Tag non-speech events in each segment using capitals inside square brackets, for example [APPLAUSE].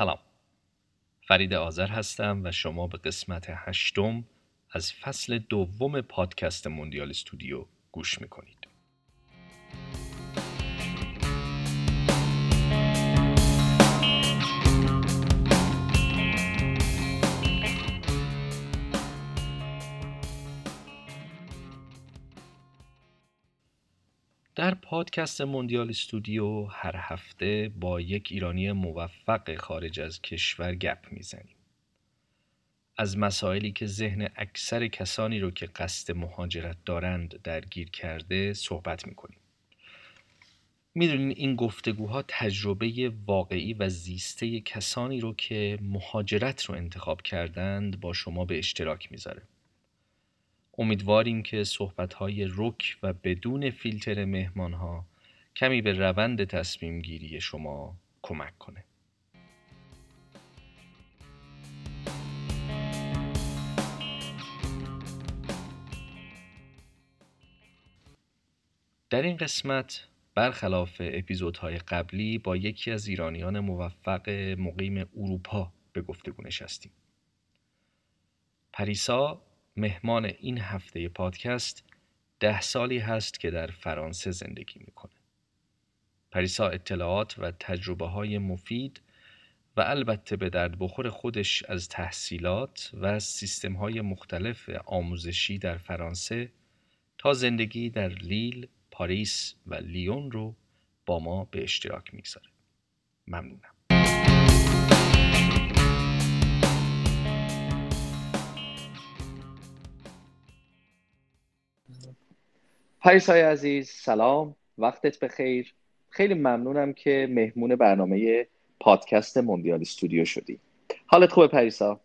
سلام. فرید آذر هستم و شما به قسمت هشتم از فصل دوم پادکست موندیال استودیو گوش می‌کنید. در پادکست موندیال استودیو هر هفته با یک ایرانی موفق خارج از کشور گپ می‌زنیم. از مسائلی که ذهن اکثر کسانی رو که قصد مهاجرت دارند درگیر کرده صحبت می‌کنیم. می‌دونین این گفتگوها تجربه واقعی و زیسته کسانی رو که مهاجرت رو انتخاب کردند با شما به اشتراک می‌ذاره. امیدواریم که صحبتهای رک و بدون فیلتر مهمانها کمی به روند تصمیم گیری شما کمک کنه. در این قسمت برخلاف اپیزودهای قبلی با یکی از ایرانیان موفق مقیم اروپا به گفتگو نشستیم. پریسا مهمان این هفته پادکست ده سالی هست که در فرانسه زندگی می‌کنه. پریسا اطلاعات و تجربه های مفید و البته به درد بخور خودش از تحصیلات و سیستم های مختلف آموزشی در فرانسه تا زندگی در لیل، پاریس و لیون رو با ما به اشتراک می‌گذاره. ممنونم. پریسای عزیز سلام. وقتت بخیر. خیلی ممنونم که مهمون برنامه پادکست موندیال استودیو شدی. حالت خوبه پریسا؟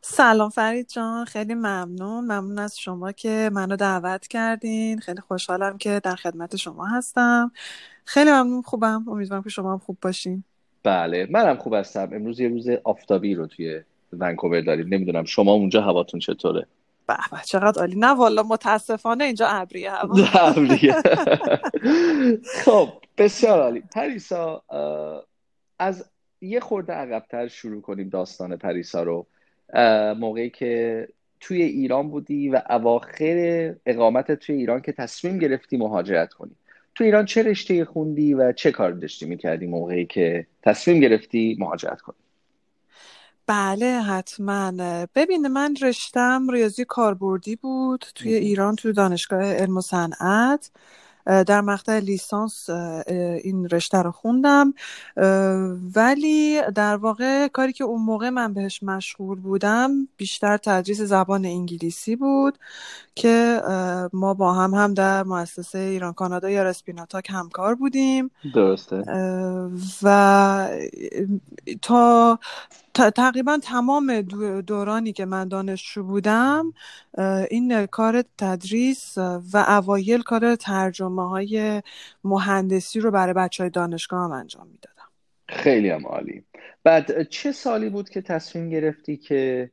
سلام فرید جان خیلی ممنون. ممنون از شما که منو دعوت کردین. خیلی خوشحالم که در خدمت شما هستم. خیلی ممنون خوبم. امیدوارم که شما هم خوب باشین. بله منم خوب هستم. امروز یه روز آفتابی رو توی ونکوور داریم. نمی‌دونم شما اونجا هواتون چطوره؟ به چقدر عالی. نه والا متاسفانه اینجا ابریه خب بسیار عالی. پریسا از یه خورده عقبتر شروع کنیم داستان پریسا رو. موقعی که توی ایران بودی و اواخر اقامت توی ایران که تصمیم گرفتی مهاجرت کنی. تو ایران چه رشته خوندی و چه کار داشتی می‌کردی موقعی که تصمیم گرفتی مهاجرت کنی؟ بله حتما. ببین من رشتم ریاضی کاربردی بود توی ایران توی دانشگاه علم و صنعت. در مقطع لیسانس این رشته رو خوندم. ولی در واقع کاری که اون موقع من بهش مشغول بودم بیشتر تدریس زبان انگلیسی بود که ما با هم هم در مؤسسه ایران کانادا یا رسپیناتاک همکار بودیم. درسته. و تا تقریبا تمام دورانی که من دانشجو بودم این کار تدریس و اوایل کار ترجمه های مهندسی رو برای بچه های دانشگاه هم انجام می‌دادم خیلی هم عالی بعد چه سالی بود که تصمیم گرفتی که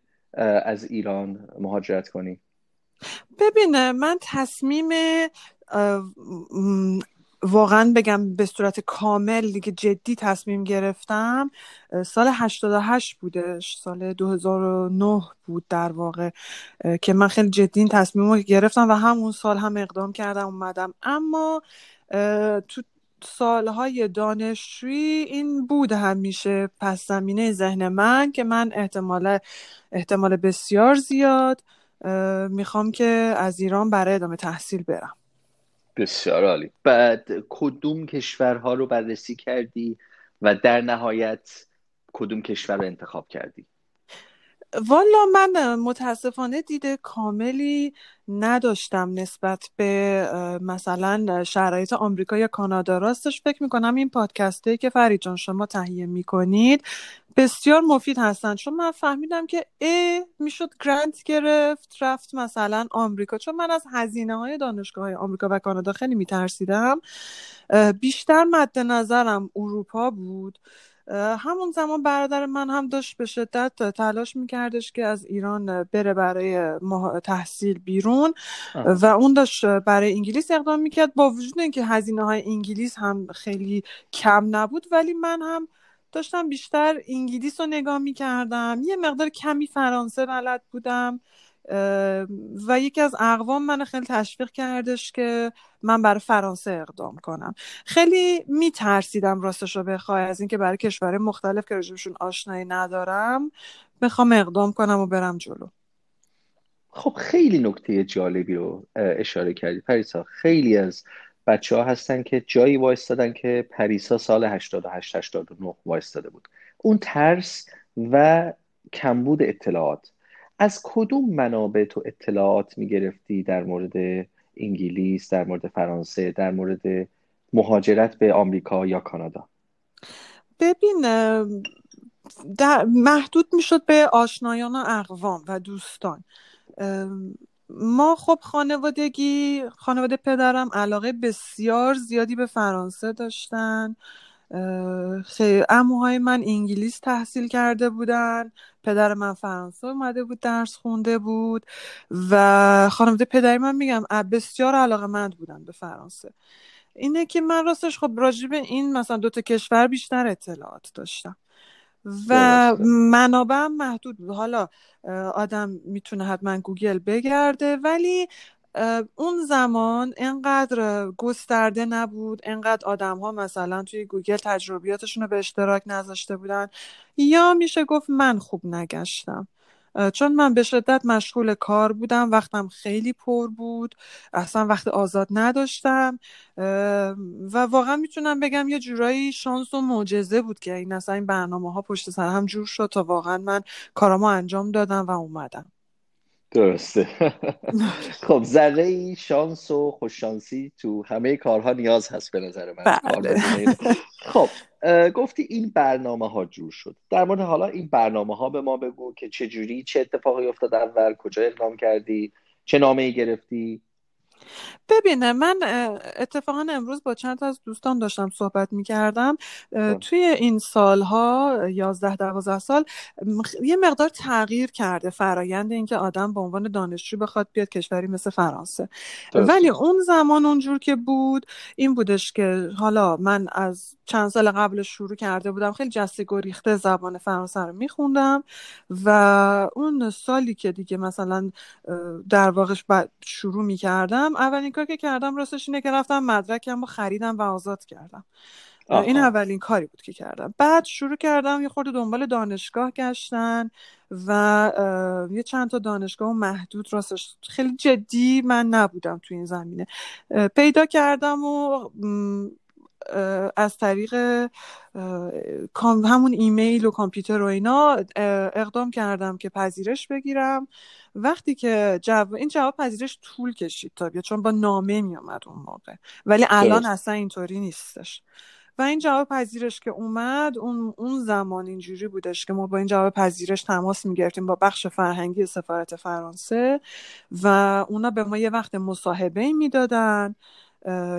از ایران مهاجرت کنی؟ ببینه من تصمیم واقعا بگم به صورت کامل دیگه جدی تصمیم گرفتم سال 88 بودش سال 2009 بود در واقع که من خیلی جدی این تصمیم رو گرفتم و همون سال هم اقدام کردم اومدم. اما تو سالهای دانشجویی این بود همیشه پس زمینه ذهن من که من احتمال احتمال بسیار زیاد می‌خوام که از ایران برای ادامه تحصیل برم. بسیار عالی. بعد کدوم کشورها رو بررسی کردی و در نهایت کدوم کشور رو انتخاب کردی؟ والا من متاسفانه دیده کاملی نداشتم نسبت به مثلا شرایط آمریکا یا کانادا. راستش فکر می‌کنم این پادکسته که فرید جان شما تهیه می‌کنید بسیار مفید هستن. چون من فهمیدم که ا می‌شد گرانت گرفت رفت مثلا آمریکا. چون من از هزینه های دانشگاه های آمریکا و کانادا خیلی میترسیدم. بیشتر مد نظرم اروپا بود. همون زمان برادر من هم داشت به شدت تلاش میکردش که از ایران بره برای تحصیل بیرون. و اون داشت برای انگلیس اقدام می‌کرد. با وجود اینکه هزینه های انگلیس هم خیلی کم نبود ولی من هم داشتم بیشتر انگلیس رو نگاه می‌کردم. یه مقدار کمی فرانسه بلد بودم و یکی از اقوام من خیلی تشویق کردش که من برای فرانسه اقدام کنم. خیلی میترسیدم راستش رو بخوای از اینکه برای کشور مختلف که رجبشون آشنایی ندارم بخوام اقدام کنم و برم جلو. خب خیلی نکته جالبی رو اشاره کردی. پریسا خیلی از بچه ها هستن که جایی وایستادن که پریسا سال 88 89 وایستاده بود. اون ترس و کمبود اطلاعات. از کدوم منابع تو اطلاعات می‌گرفتی در مورد انگلیس در مورد فرانسه در مورد مهاجرت به آمریکا یا کانادا؟ ببین محدود می‌شد به آشنایان و اقوام و دوستان. ما خب خانوادگی خانواده پدرم علاقه بسیار زیادی به فرانسه داشتن اموهای من انگلیس تحصیل کرده بودن پدر من فرانسه اومده بود درس خونده بود و خانواده پدری من میگم بسیار علاقه مند بودن به فرانسه. اینه که من راستش خب راجع به این مثلا دوتا کشور بیشتر اطلاعات داشتم. و منابع محدود بود. حالا آدم می‌تونه حتما گوگل بگرده ولی اون زمان انقدر گسترده نبود انقدر آدم ها مثلا توی گوگل تجربیاتشون رو به اشتراک نذاشته بودن یا میشه گفت من خوب نگشتم. چون من به شدت مشغول کار بودم وقتم خیلی پر بود. اصلا وقت آزاد نداشتم. و واقعا می‌تونم بگم یه جورایی شانس و معجزه بود که این اصلا این برنامه ها پشت سر هم جور شد تا واقعا من کارامو انجام دادم و اومدم. درسته. [LAUGHS] خب ذره ای شانس و خوششانسی تو همه کارها نیاز هست به نظر من. بله. خب گفتی این برنامه ها جور شد. در مورد حالا این برنامه ها به ما بگو که چه جوری چه اتفاقی افتاد اول کجا اقدام کردی چه نامه ای گرفتی؟ ببینه من اتفاقا امروز با چند از دوستان داشتم صحبت می‌کردم. خب. توی این سالها یازده دوازده سال یه مقدار تغییر کرده فرایند اینکه آدم به عنوان دانشجو بخواد بیاد کشوری مثل فرانسه. ولی اون زمان اونجور که بود این بودش که حالا من از چند سال قبل شروع کرده بودم خیلی جسته گریخته زبان فرانسه رو میخوندم و اون سالی که دیگه مثلا در واقعش شروع می‌کردم اولین کار که کردم راستش اینه که رفتم مدرکم رو خریدم و آزاد کردم. این اولین کاری بود که کردم. بعد شروع کردم یه خورده دنبال دانشگاه گشتن و یه چند تا دانشگاه محدود راستش خیلی جدی من نبودم تو این زمینه. پیدا کردم و از طریق همون ایمیل و کامپیوتر و اینا اقدام کردم که پذیرش بگیرم. وقتی که جواب این جواب پذیرش طول کشید تا بیاد چون با نامه می اومد اون موقع. ولی الان اصلا اینطوری نیستش. و این جواب پذیرش که اومد اون اون زمان اینجوری بودش که ما با این جواب پذیرش تماس می‌گرفتیم با بخش فرهنگی سفارت فرانسه و اونا به ما یه وقت مصاحبه می‌دادن.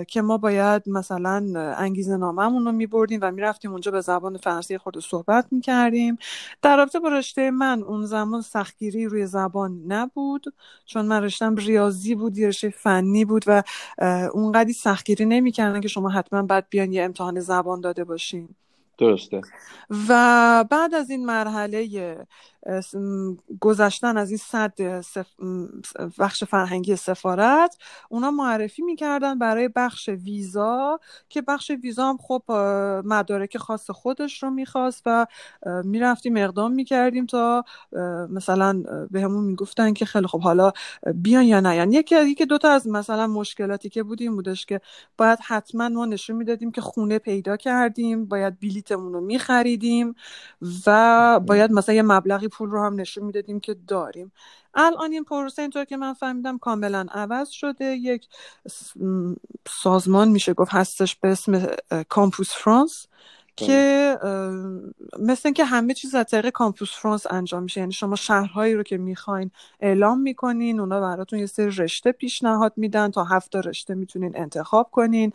که ما باید مثلا انگیزه ناممون رو میبردیم و می‌رفتیم اونجا به زبان فرانسه خود صحبت می‌کردیم. در رابطه با رشته من اون زمان سختگیری روی زبان نبود چون من رشتم ریاضی بود یه رشته فنی بود و اونقدی سختگیری نمی‌کردن که شما حتما باید بیان یه امتحان زبان داده باشین. درسته. و بعد از این مرحله گذشتن از این صد بخش فرهنگی سفارت اونا معرفی می‌کردن برای بخش ویزا که بخش ویزا هم خب مدارک خاص خودش رو می‌خواست و می‌رفتیم اقدام می‌کردیم تا مثلا به همون می‌گفتن که خیلی خب حالا بیان یا نه. یعنی یکی یکی دوتا از مثلا مشکلاتی که بودیم بودش که باید حتما ما نشون می‌دادیم که خونه پیدا کردیم باید بلیتمون رو میخریدیم و باید مثلا یه مبلغی پول رو هم نشون می‌دادیم که داریم. الان این پروسه اینطور که من فهمیدم کاملا عوض شده. یک سازمان میشه گفت هستش به اسم کامپوس فرانس. که مثل اینکه همه چیز از طریق کامپوس فرانس انجام میشه. یعنی شما شهرهایی رو که می‌خواین اعلام می‌کنین اونا براتون یه سری رشته پیشنهاد میدن تا هفته رشته می‌تونین انتخاب کنین.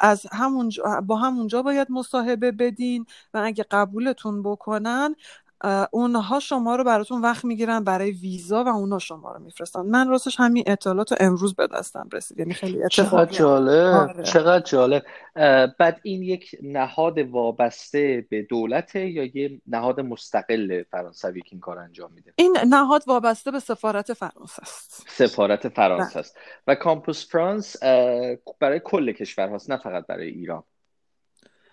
از همون با همونجا باید مصاحبه بدین و اگه قبولتون بکنن اونها شما رو براتون وقت می‌گیرن برای ویزا و اونها شما رو میفرستن. من راستش همین اطلاعات رو امروز به دستم رسید یعنی خیلی چقدر جالب آره. چقدر جالب. بعد این یک نهاد وابسته به دولته یا یه نهاد مستقل فرانسوی که این کار انجام میده؟ این نهاد وابسته به سفارت فرانسه است. سفارت فرانسه بله. است. و کامپوس فرانس برای کل کشور هاست نه فقط برای ایران.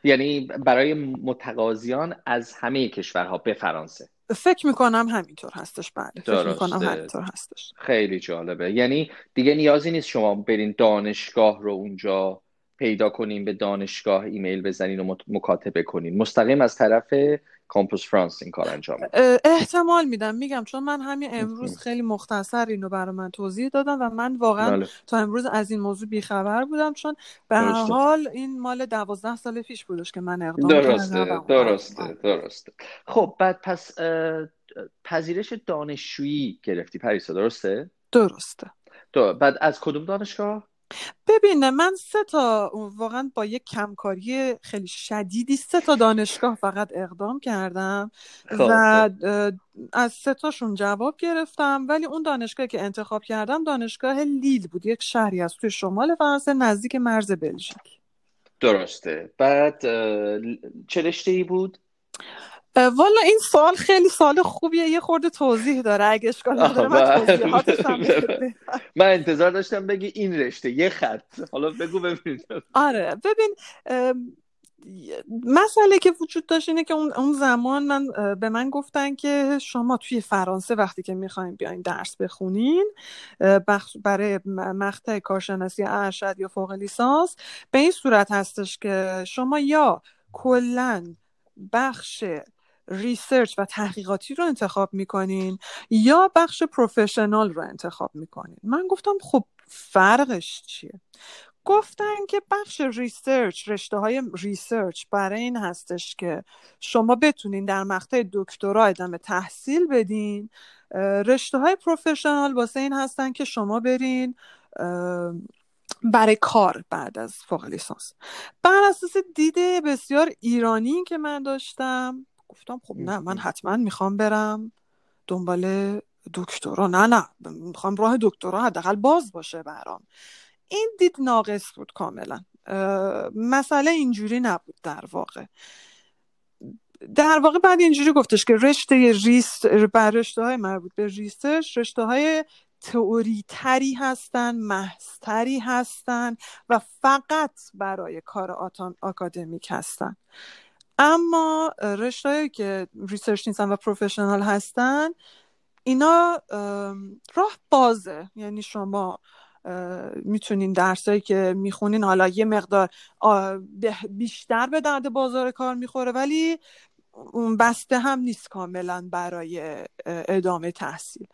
یعنی برای متقاضیان از همه کشورها به فرانسه. فکر می‌کنم همینطور هستش. بله فکر می‌کنم همینطور هستش. خیلی جالبه. یعنی دیگه نیازی نیست شما برین دانشگاه رو اونجا پیدا کنین به دانشگاه ایمیل بزنین و مکاتبه کنین. مستقیم از طرف کامپوس فرانس این کار انجام احتمال میدم میگم چون من همین امروز خیلی مختصر اینو برای من توضیح دادم و من واقعا بله. تا امروز از این موضوع بیخبر بودم چون به حال این مال دوازده سال پیش بودش که من اقدام درسته درسته درسته. خب بعد پس پذیرش دانشجویی گرفتی. پریسا درسته؟ درسته. بعد از کدوم دانشگاه؟ ببینه من سه تا واقعا با یک کمکاری خیلی شدیدی سه تا دانشگاه فقط اقدام کردم خب، و خب. از سه تاشون جواب گرفتم. ولی اون دانشگاه که انتخاب کردم دانشگاه لیل بود یک شهری از توی شمال فرانسه نزدیک مرز بلژیک. درسته. بعد چه رشته ای بود؟ والا این سوال خیلی سوال خوبیه یه خورده توضیح داره. اگه اشکال نداره من [LAUGHS] من انتظار داشتم بگی این رشته یه خط. حالا بگو ببین آره ببین مسئله که وجود داشت اینه که اون زمان من به من گفتن که شما توی فرانسه وقتی که می‌خواین بیاین درس بخونین برای مقطع کارشناسی ارشد یا فوق لیسانس به این صورت هستش که شما یا کلا بخش research و تحقیقاتی رو انتخاب می‌کنین یا بخش professional رو انتخاب می‌کنین؟ من گفتم خب فرقش چیه؟ گفتن که بخش research رشته های research برای این هستش که شما بتونین در مقطع دکترا ادامه تحصیل بدین. رشته های پروفشنال واسه این هستن که شما برین برای کار بعد از فوق لیسانس. بر اساس دید بسیار ایرانی که من داشتم گفتم خب نه من حتما می‌خوام برم دنبال دکترا. نه نه می‌خوام راه دکترا حداقل باز باشه برام. این دید ناقص بود کاملا. مسئله اینجوری نبود در واقع. در واقع بعد اینجوری گفتش که رشته research رشته های مربوط به research رشته های تئوری تری هستن محضتری هستن و فقط برای کار آکادمیک هستن. اما رشته که research نیستن و professional هستن اینا راه بازه. یعنی شما می‌تونین درسایی که می‌خونین حالا یه مقدار بیشتر به درد بازار کار می‌خوره ولی اون بسته هم نیست کاملا برای ادامه تحصیل.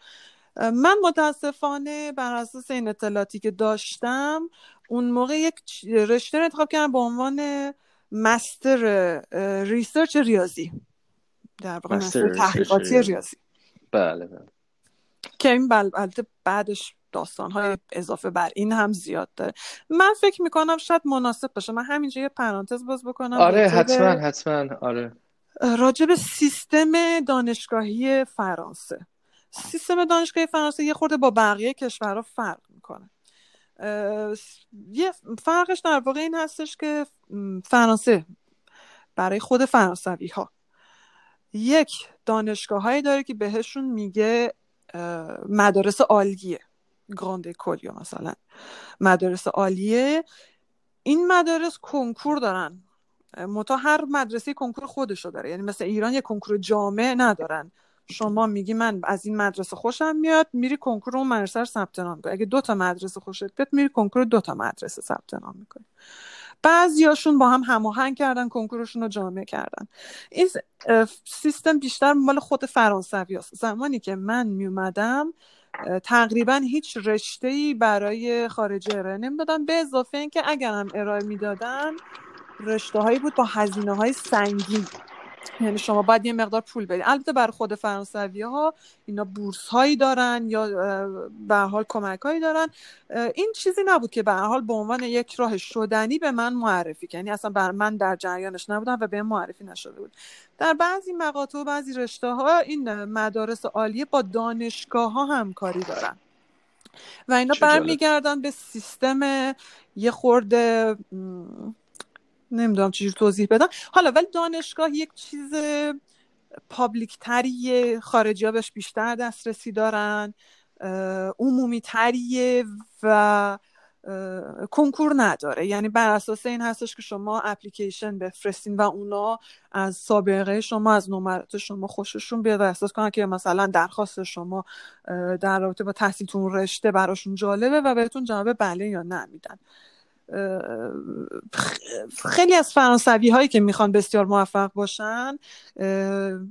من متاسفانه بر اساس این اطلاعاتی که داشتم اون موقع یک رشته رو انتخاب کردم به عنوان مستر ریسرچ ریاضی. در واقع مستر تحقیقاتی ریاضی. بله بله. که این البته بعدش داستان های اضافه بر این هم زیاد داره. من فکر می‌کنم شاید مناسب باشه. من همینجا یه پرانتز باز بکنم آره حتما حتما. آره. راجب سیستم دانشگاهی فرانسه. سیستم دانشگاهی فرانسه یه خورده با بقیه کشورها فرق می‌کنه. یه فرقش در واقع این هستش که فرانسه. برای خود فرانسوی ها یک دانشگاه هایی داره که بهشون میگه مدارس عالیه. گراند کولیا مثلا. مدارس عالیه. این مدارس کنکور دارن. متا هر مدرسه کنکور خودشو داره. یعنی مثل ایران یه کنکور جامع ندارن. شما میگی من از این مدرسه خوشم میاد میری کنکور اون مدرسه رو ثبت نام اگه دو تا مدرسه خوشت بیاد میری کنکور دو تا مدرسه ثبت نام می‌کنی. بعضیاشون با هم هماهنگ کردن کنکورشون رو جامع کردن. این سیستم بیشتر مال خود فرانسوی هست. زمانی که من میومدم تقریبا هیچ رشته ای برای خارجی ارائه نمی‌دادن به اضافه اینکه اگر هم ارائه می‌دادن رشته هایی بود با هزینه های سنگین. یعنی شما باید یه مقدار پول بدید البته برای خود فرانسوی ها اینا بورس هایی دارن یا به حال کمک هایی دارن این چیزی نبود که به حال به عنوان یک راه شدنی به من معرفی یعنی اصلا بر من در جریانش نبودم و به معرفی نشده بود. در بعضی مقاطع و بعضی رشته ها این مدارس عالیه با دانشگاه ها همکاری دارن. و اینا برمیگردن به سیستم یه خورده نمی‌دونم چجور توضیح بدم. حالا ولی دانشگاه یک چیز پابلیک تریه خارجی ها بهش بیشتر دسترسی دارن عمومی تریه و کنکور نداره. یعنی بر اساس این هستش که شما اپلیکیشن بفرستین و اونا از سابقه شما از نمرات شما خوششون بیاد. و احساس کنن که مثلا درخواست شما در رابطه با تحصیلتون رشته براشون جالبه و بهتون جواب بله یا نه میدن. خیلی از فرانسوی هایی که می‌خوان بسیار موفق باشن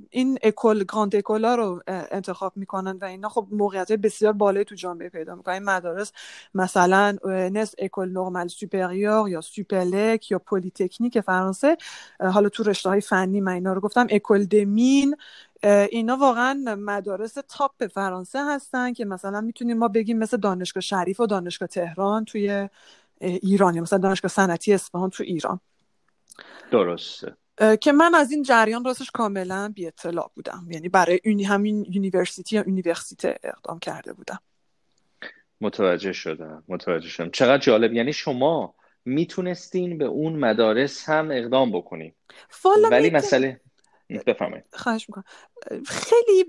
این école grande école ها رو انتخاب می‌کنن و اینا خب موقعیت بسیار بالایی تو جامعه پیدا می‌کنن این مدارس مثلا ENS école normale supérieure یا Supélec یا Polytechnique فرانسه. حالا تو رشته های فنی من اینا رو گفتم école des Mines اینا واقعا مدارس top فرانسه هستن که مثلا می‌تونیم ما بگیم مثل دانشگاه شریف و دانشگاه تهران توی ایران یا مثلا دانشگاه صنعتی اصفهان تو ایران. درسته. که من از این جریان راستش کاملا بی اطلاع بودم. یعنی برای اونی همین university یا université اقدام کرده بودم. متوجه شدم متوجه شدم. چقدر جالب. یعنی شما می‌تونستین به اون مدارس هم اقدام بکنین. ولی مسئله بفهمید خواهش می‌کنم. خیلی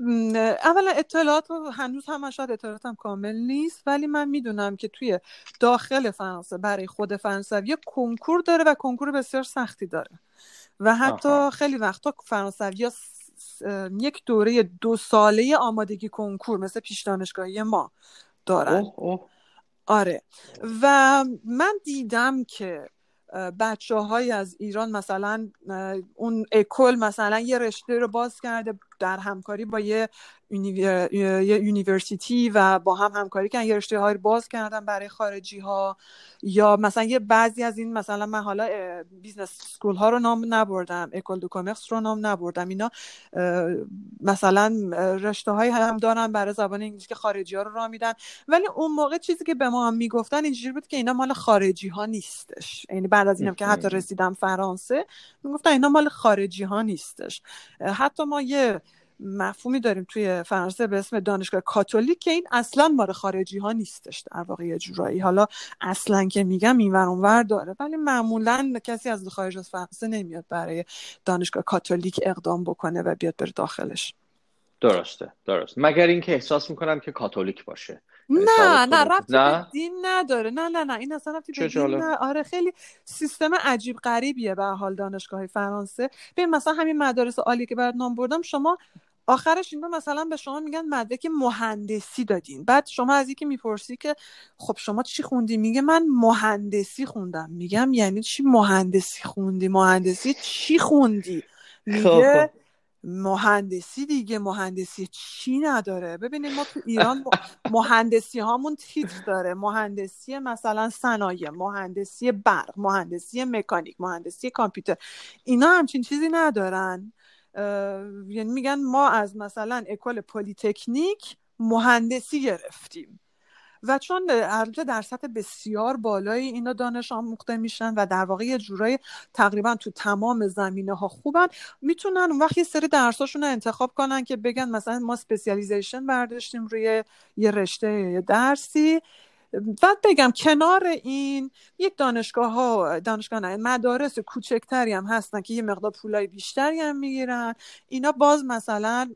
اولا اطلاعات هنوز هم شاید اطلاعات هم کامل نیست ولی من می‌دونم که توی داخل فرانسه برای خود فرانسوی کنکور داره و کنکور بسیار سختی داره. و حتی خیلی وقتا فرانسوی یک دوره دو ساله آمادگی کنکور مثل پیش دانشگاهی ما دارن. آره. و من دیدم که بچه های از ایران مثلا اون école مثلا یه رشته رو باز کرده. در همکاری با یه university و با هم همکاری کردن یه رشته های باز کردن برای خارجی ها یا مثلا یه بعضی از این مثلا من حالا business school ها رو نام نبردم école de commerce رو نام نبردم. اینا مثلا رشته های هم دارن برای زبان انگلیسی که خارجی ها رو را میدن. ولی اون موقع چیزی که به ما هم می‌گفتن اینجوری بود که اینا مال خارجی ها نیستش. یعنی بعد از اینم که حتی رسیدم فرانسه می‌گفتن اینا مال خارجی ها نیستش حتی ما یه مفهومی داریم توی فرانسه به اسم دانشگاه کاتولیک که این اصلا مال خارجی ها نیستش در واقع یه جورایی. حالا اصلا که میگم این ور داره ولی معمولا کسی از خارج از فرانسه نمیاد برای دانشگاه کاتولیک اقدام بکنه و بیاد بره داخلش. درسته درست مگر اینکه احساس می‌کنم که کاتولیک باشه. نه نه ربطی به دین نداره. نه نه نه. این اصلا ربطی به دین نه. آره خیلی سیستم عجیب غریبیه به حال دانشگاه فرانسه. ببین مثلا همین مدارس عالی که برات نام بردم شما آخرش اینا مثلا به شما میگن مدرک مهندسی دادین. بعد شما از یکی می‌پرسی که خب شما چی خوندی؟ میگه من مهندسی خوندم. میگم یعنی چی مهندسی خوندی؟ مهندسی چی خوندی؟ میگه خب. مهندسی دیگه. مهندسی چی نداره؟ ببینید ما تو ایران مهندسی هامون تیتر داره. مهندسی مثلا صنایع مهندسی برق مهندسی مکانیک مهندسی کامپیوتر. اینا همچین چیزی ندارن. یعنی میگن ما از مثلا école Polytechnique مهندسی گرفتیم. و چون البته در سطح بسیار بالایی اینا دانش آموخته میشن و در واقع یه جورایی تقریبا تو تمام زمینه ها خوبن می‌تونن اون وقت یه سری درساشون رو انتخاب کنن که بگن مثلا ما specialization برداشتیم روی یه رشته یه درسی. بعد بگم کنار این یک دانشگاه ها دانشگاه نه مدارس کوچکتری هم هستن که یه مقدار پولای بیشتری هم می‌گیرن. اینا باز مثلا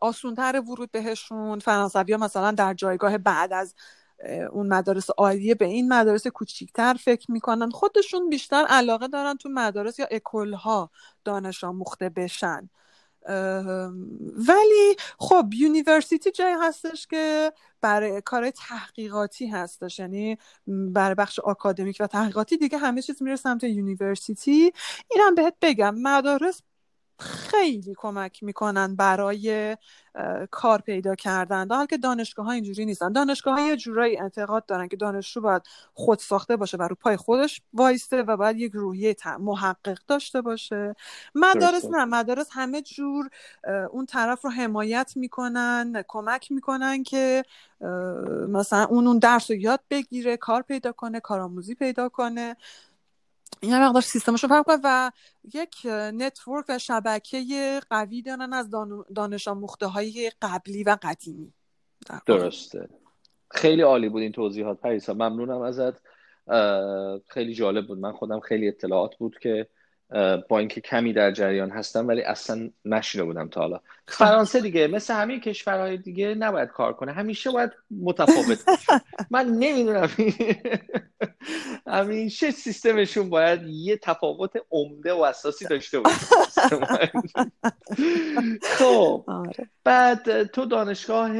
آسونتر ورود بهشون. فرانسوی ها مثلا در جایگاه بعد از اون مدارس عالیه به این مدارس کوچیکتر فکر می‌کنن. خودشون بیشتر علاقه دارن تو مدارس یا école ها دانش آموخته بشن. ولی خب university جایی هستش که برای کار تحقیقاتی هستش. یعنی برای بخش آکادمیک و تحقیقاتی دیگه همه چیز میره سمت university. اینم بهت بگم مدارس خیلی کمک می‌کنن برای کار پیدا کردن. در حال که دانشگاه ها اینجوری نیستن. دانشگاه ها یه جورایی اعتقاد دارن که دانشجو باید خود ساخته باشه و رو پای خودش وایسته و باید یک روحیه محقق داشته باشه. مدارس نه مدارس همه جور اون طرف رو حمایت می‌کنن کمک می‌کنن که مثلا اون اون درس رو یاد بگیره کار پیدا کنه کارآموزی پیدا کنه. این مقدار سیستمشون فرق کنه و یک نتورک و شبکه قوی دارن از دانش آموخته های قبلی و قدیمی. درسته. خیلی عالی بود این توضیحات پریسا. ممنونم ازت. خیلی جالب بود. من خودم خیلی اطلاعات بود که با اینکه کمی در جریان هستم ولی اصلا نشیده بودم تا حالا. فرانسه دیگه مثل همه کشورهای دیگه نباید کار کنه. همیشه باید متفاوت [LAUGHS] من نمی‌دونم. همیشه سیستمشون باید یه تفاوت عمده و اساسی داشته باشه [LAUGHS] خب. بعد تو دانشگاه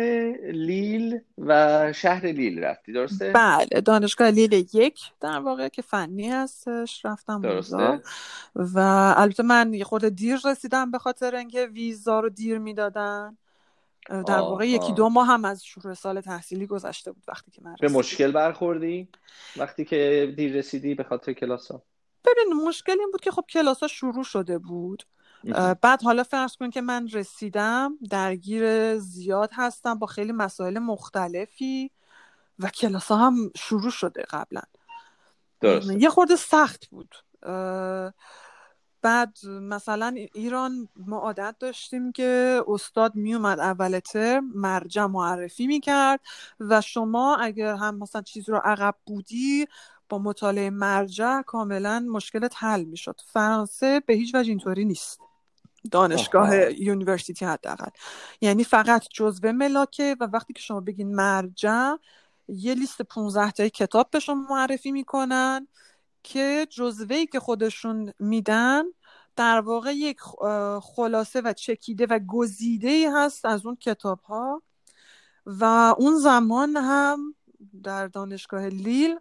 لیل و شهر لیل رفتی درسته؟ بله دانشگاه لیل یک در واقع که فنی هستش رفتم درسته و البته من یه خورده دیر رسیدم به خاطر اینکه ویزا رو دیر می‌دادن در واقع یکی دو ماه هم از شروع سال تحصیلی گذشته بود وقتی که من به مشکل برخوردی؟ وقتی که دیر رسیدی به خاطر کلاس ها ببین مشکل این بود که خب کلاس ها شروع شده بود. بعد حالا فرض کن که من رسیدم درگیر زیاد هستم با خیلی مسائل مختلفی و کلاس ها هم شروع شده قبلا. درست. یه خورده سخت بود. بعد مثلا ایران ما عادت داشتیم که استاد میومد اول ترم مرجع معرفی می‌کرد و شما اگر هم مثلا چیز رو عقب بودی با مطالعه مرجع کاملا مشکلت حل می‌شد. فرانسه به هیچ وجه اینطوری نیست. دانشگاه university حداقل. یعنی فقط جزوه ملاکه و وقتی که شما بگین مرجع یه لیست 15 تای کتاب به شما معرفی می‌کنن. که جزوه که خودشون میدن در واقع یک خلاصه و چکیده و گزیده هست از اون کتاب ها و اون زمان هم در دانشگاه لیل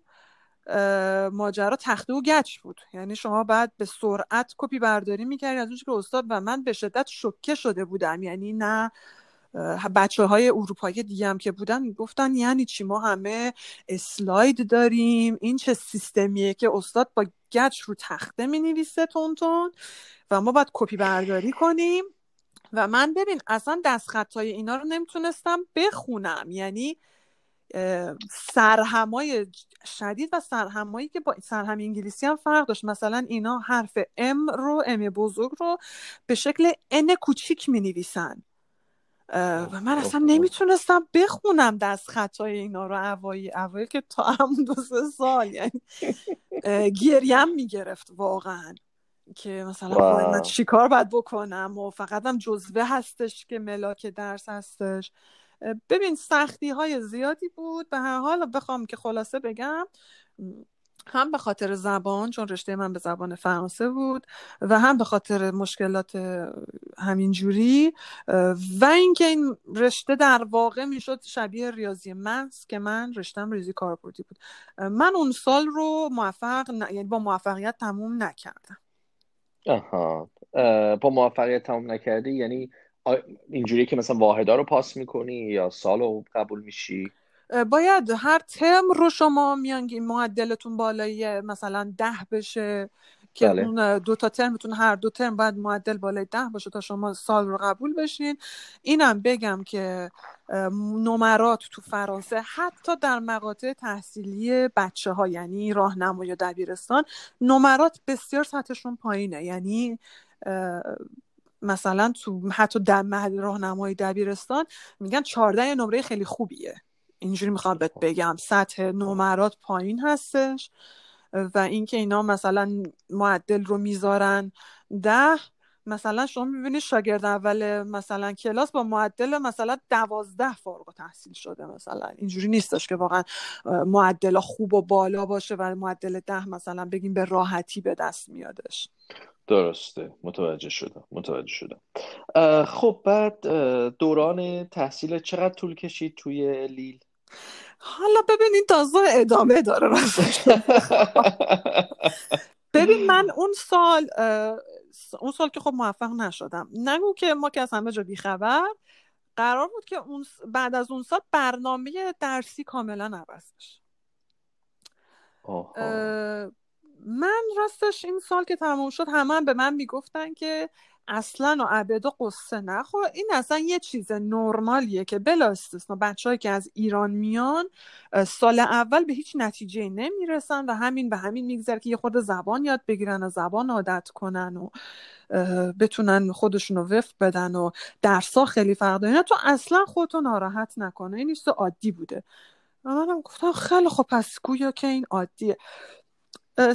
ماجرا تخته و گچ بود. یعنی شما بعد به سرعت کپی برداری می‌کردی از اون که استاد و من به شدت شکه شده بودم. یعنی نه بچه های اروپایی دیگه هم که بودن گفتن یعنی چی؟ ما همه اسلاید داریم. این چه سیستمیه که استاد با گچ رو تخته می نویسه تون تون و ما باید کپی برداری کنیم. و من ببین اصلا دستخط های اینا رو نمی‌تونستم بخونم. یعنی سرهمای شدید و سرهمایی که با سرهم انگلیسی هم فرق داشت. مثلا اینا حرف ام رو ام بزرگ رو به شکل ان کوچیک می نویسن و من اصلا نمی‌تونستم بخونم دست خطای اینا رو اوایی اوایل که تا همون دو سه سال یعنی گریم می‌گرفت واقعا که مثلا من چیکار باید بکنم؟ و فقط هم جزوه هستش که ملاک درس هستش. ببین سختی های زیادی بود. به هر حال بخوام که خلاصه بگم هم به خاطر زبان چون رشته من به زبان فرانسه بود و هم به خاطر مشکلات همینجوری و اینکه این رشته در واقع می‌شد شبیه ریاضی محض که من رشتم ریاضی کاربردی بود. من اون سال رو موفق یعنی با موفقیت تموم نکردم. آها. با موفقیت تموم نکردی؟ یعنی اینجوری که مثلا واحدا رو پاس می‌کنی یا سال رو قبول میشی؟ باید هر ترم رو شما میان معدلتون بالایی مثلا ده بشه که بله. اون دو تا ترمتون هر دو ترم باید معدل بالای ده باشه تا شما سال رو قبول بشین. اینم بگم که نمرات تو فرانسه حتی در مقاطع تحصیلی بچه ها یعنی راهنمایی یا دبیرستان نمرات بسیار سطحشون پایینه. یعنی مثلا تو حتی در راهنمایی دبیرستان میگن 14 نمره خیلی خوبیه. اینجوری می‌خوام بهت بگم سطح نمرات پایین هستش و اینکه اینا مثلا معدل رو می‌ذارن. ده مثلا شما می‌بینید شاگرد اول مثلا کلاس با معدل مثلا دوازده فارغ تحصیل شده مثلا. اینجوری نیستش که واقعا معدل خوب و بالا باشه و معدل ده مثلا بگیم به راحتی به دست میادش. درسته. متوجه شدم. متوجه شدم. خب بعد دوران تحصیل چقدر طول کشید توی لیل؟ حالا ببینین تازه ادامه داره راستش. ببین من اون سال اون سال که خب موفق نشدم. نگو که ما که از همه جا بیخبر قرار بود که اون بعد از اون سال برنامه درسی کاملا عوض بشه. من راستش این سال که تموم شد همه هم به من می‌گفتن که اصلا و ابدا قصه نخور. این اصلا یه چیز نرمالیه که بلا استثنا بچههایی که از ایران میان سال اول به هیچ نتیجه نمی‌رسن و همین به همین میگذره که یه خود زبان یاد بگیرن و زبان عادت کنن و بتونن خودشون رو وفق بدن و درسا خیلی فرق داره. تو اصلا خودتو ناراحت نکنه این عادی بوده. منم گفتم خیلی خب پس گویا که این عادیه.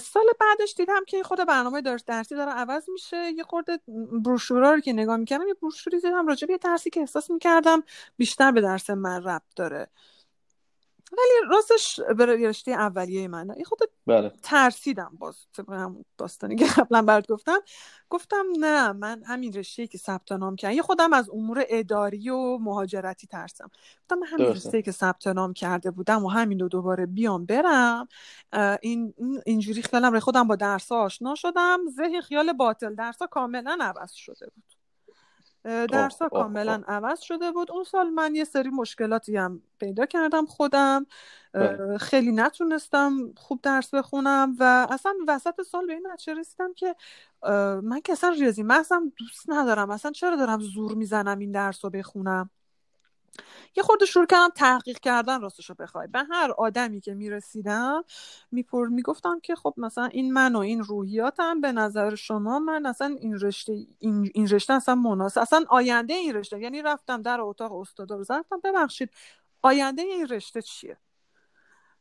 سال بعدش دیدم که خود برنامه درسی داره عوض میشه. یه خورده بروشورا رو که نگاه می‌کردم یه بروشوری دیدم راجع به یه درسی که احساس می‌کردم بیشتر به درس من ربط داره. ولی راستش به رشته اولیه من یه خود بله. ترسیدم باز طبق هم داستانی که قبلا برات گفتم. گفتم نه من همین رشته که ثبت نام کردم یه خودم از امور اداری و مهاجرتی ترسم گفتم من همین رشته که ثبت نام کرده بودم و همین رو دوباره بیام برم این اینجوری خیالم خودم با درس آشنا شدم ذهن خیال باطل درس کاملا عوض شده بود. درس ها کاملا عوض شده بود. اون سال من یه سری مشکلاتی هم پیدا کردم خودم. بله. خیلی نتونستم خوب درس بخونم و اصلا وسط سال به این نتیجه رسیدم که من که اصلا ریاضی محضم دوست ندارم. اصلا چرا دارم زور می‌زنم این درس رو بخونم؟ یه خورده شروع کردم تحقیق کردن راستش رو بخوای. به هر آدمی که می‌رسیدم میپر می‌گفتم که خب مثلا این من و این روحیاتم به نظر شما من اصلا این رشته این, این رشته اصلا مناسب اصلا آینده این رشته. یعنی رفتم در اتاق استادا رو زدم ببخشید آینده این رشته چیه؟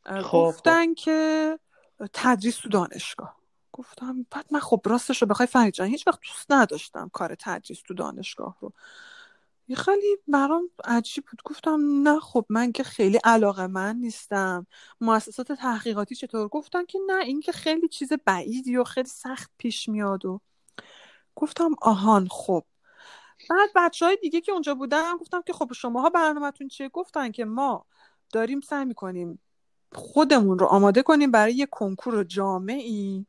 خب, خب. گفتن که تدریس تو دانشگاه. گفتم بعد من خب راستش رو بخوای فرید جان هیچ وقت دوست نداشتم کار تدریس تو دانشگاه رو. یه خیلی برام عجیب بود. گفتم نه خب من که خیلی علاقه من نیستم. مؤسسات تحقیقاتی چطور؟ گفتن که نه این که خیلی چیز بعیدی و خیلی سخت پیش میاد و گفتم آهان خب. بعد بچه های دیگه که اونجا بودن گفتم که خب شماها برنامهتون چیه؟ گفتن که ما داریم سعی می‌کنیم خودمون رو آماده کنیم برای یه کنکور جامعی.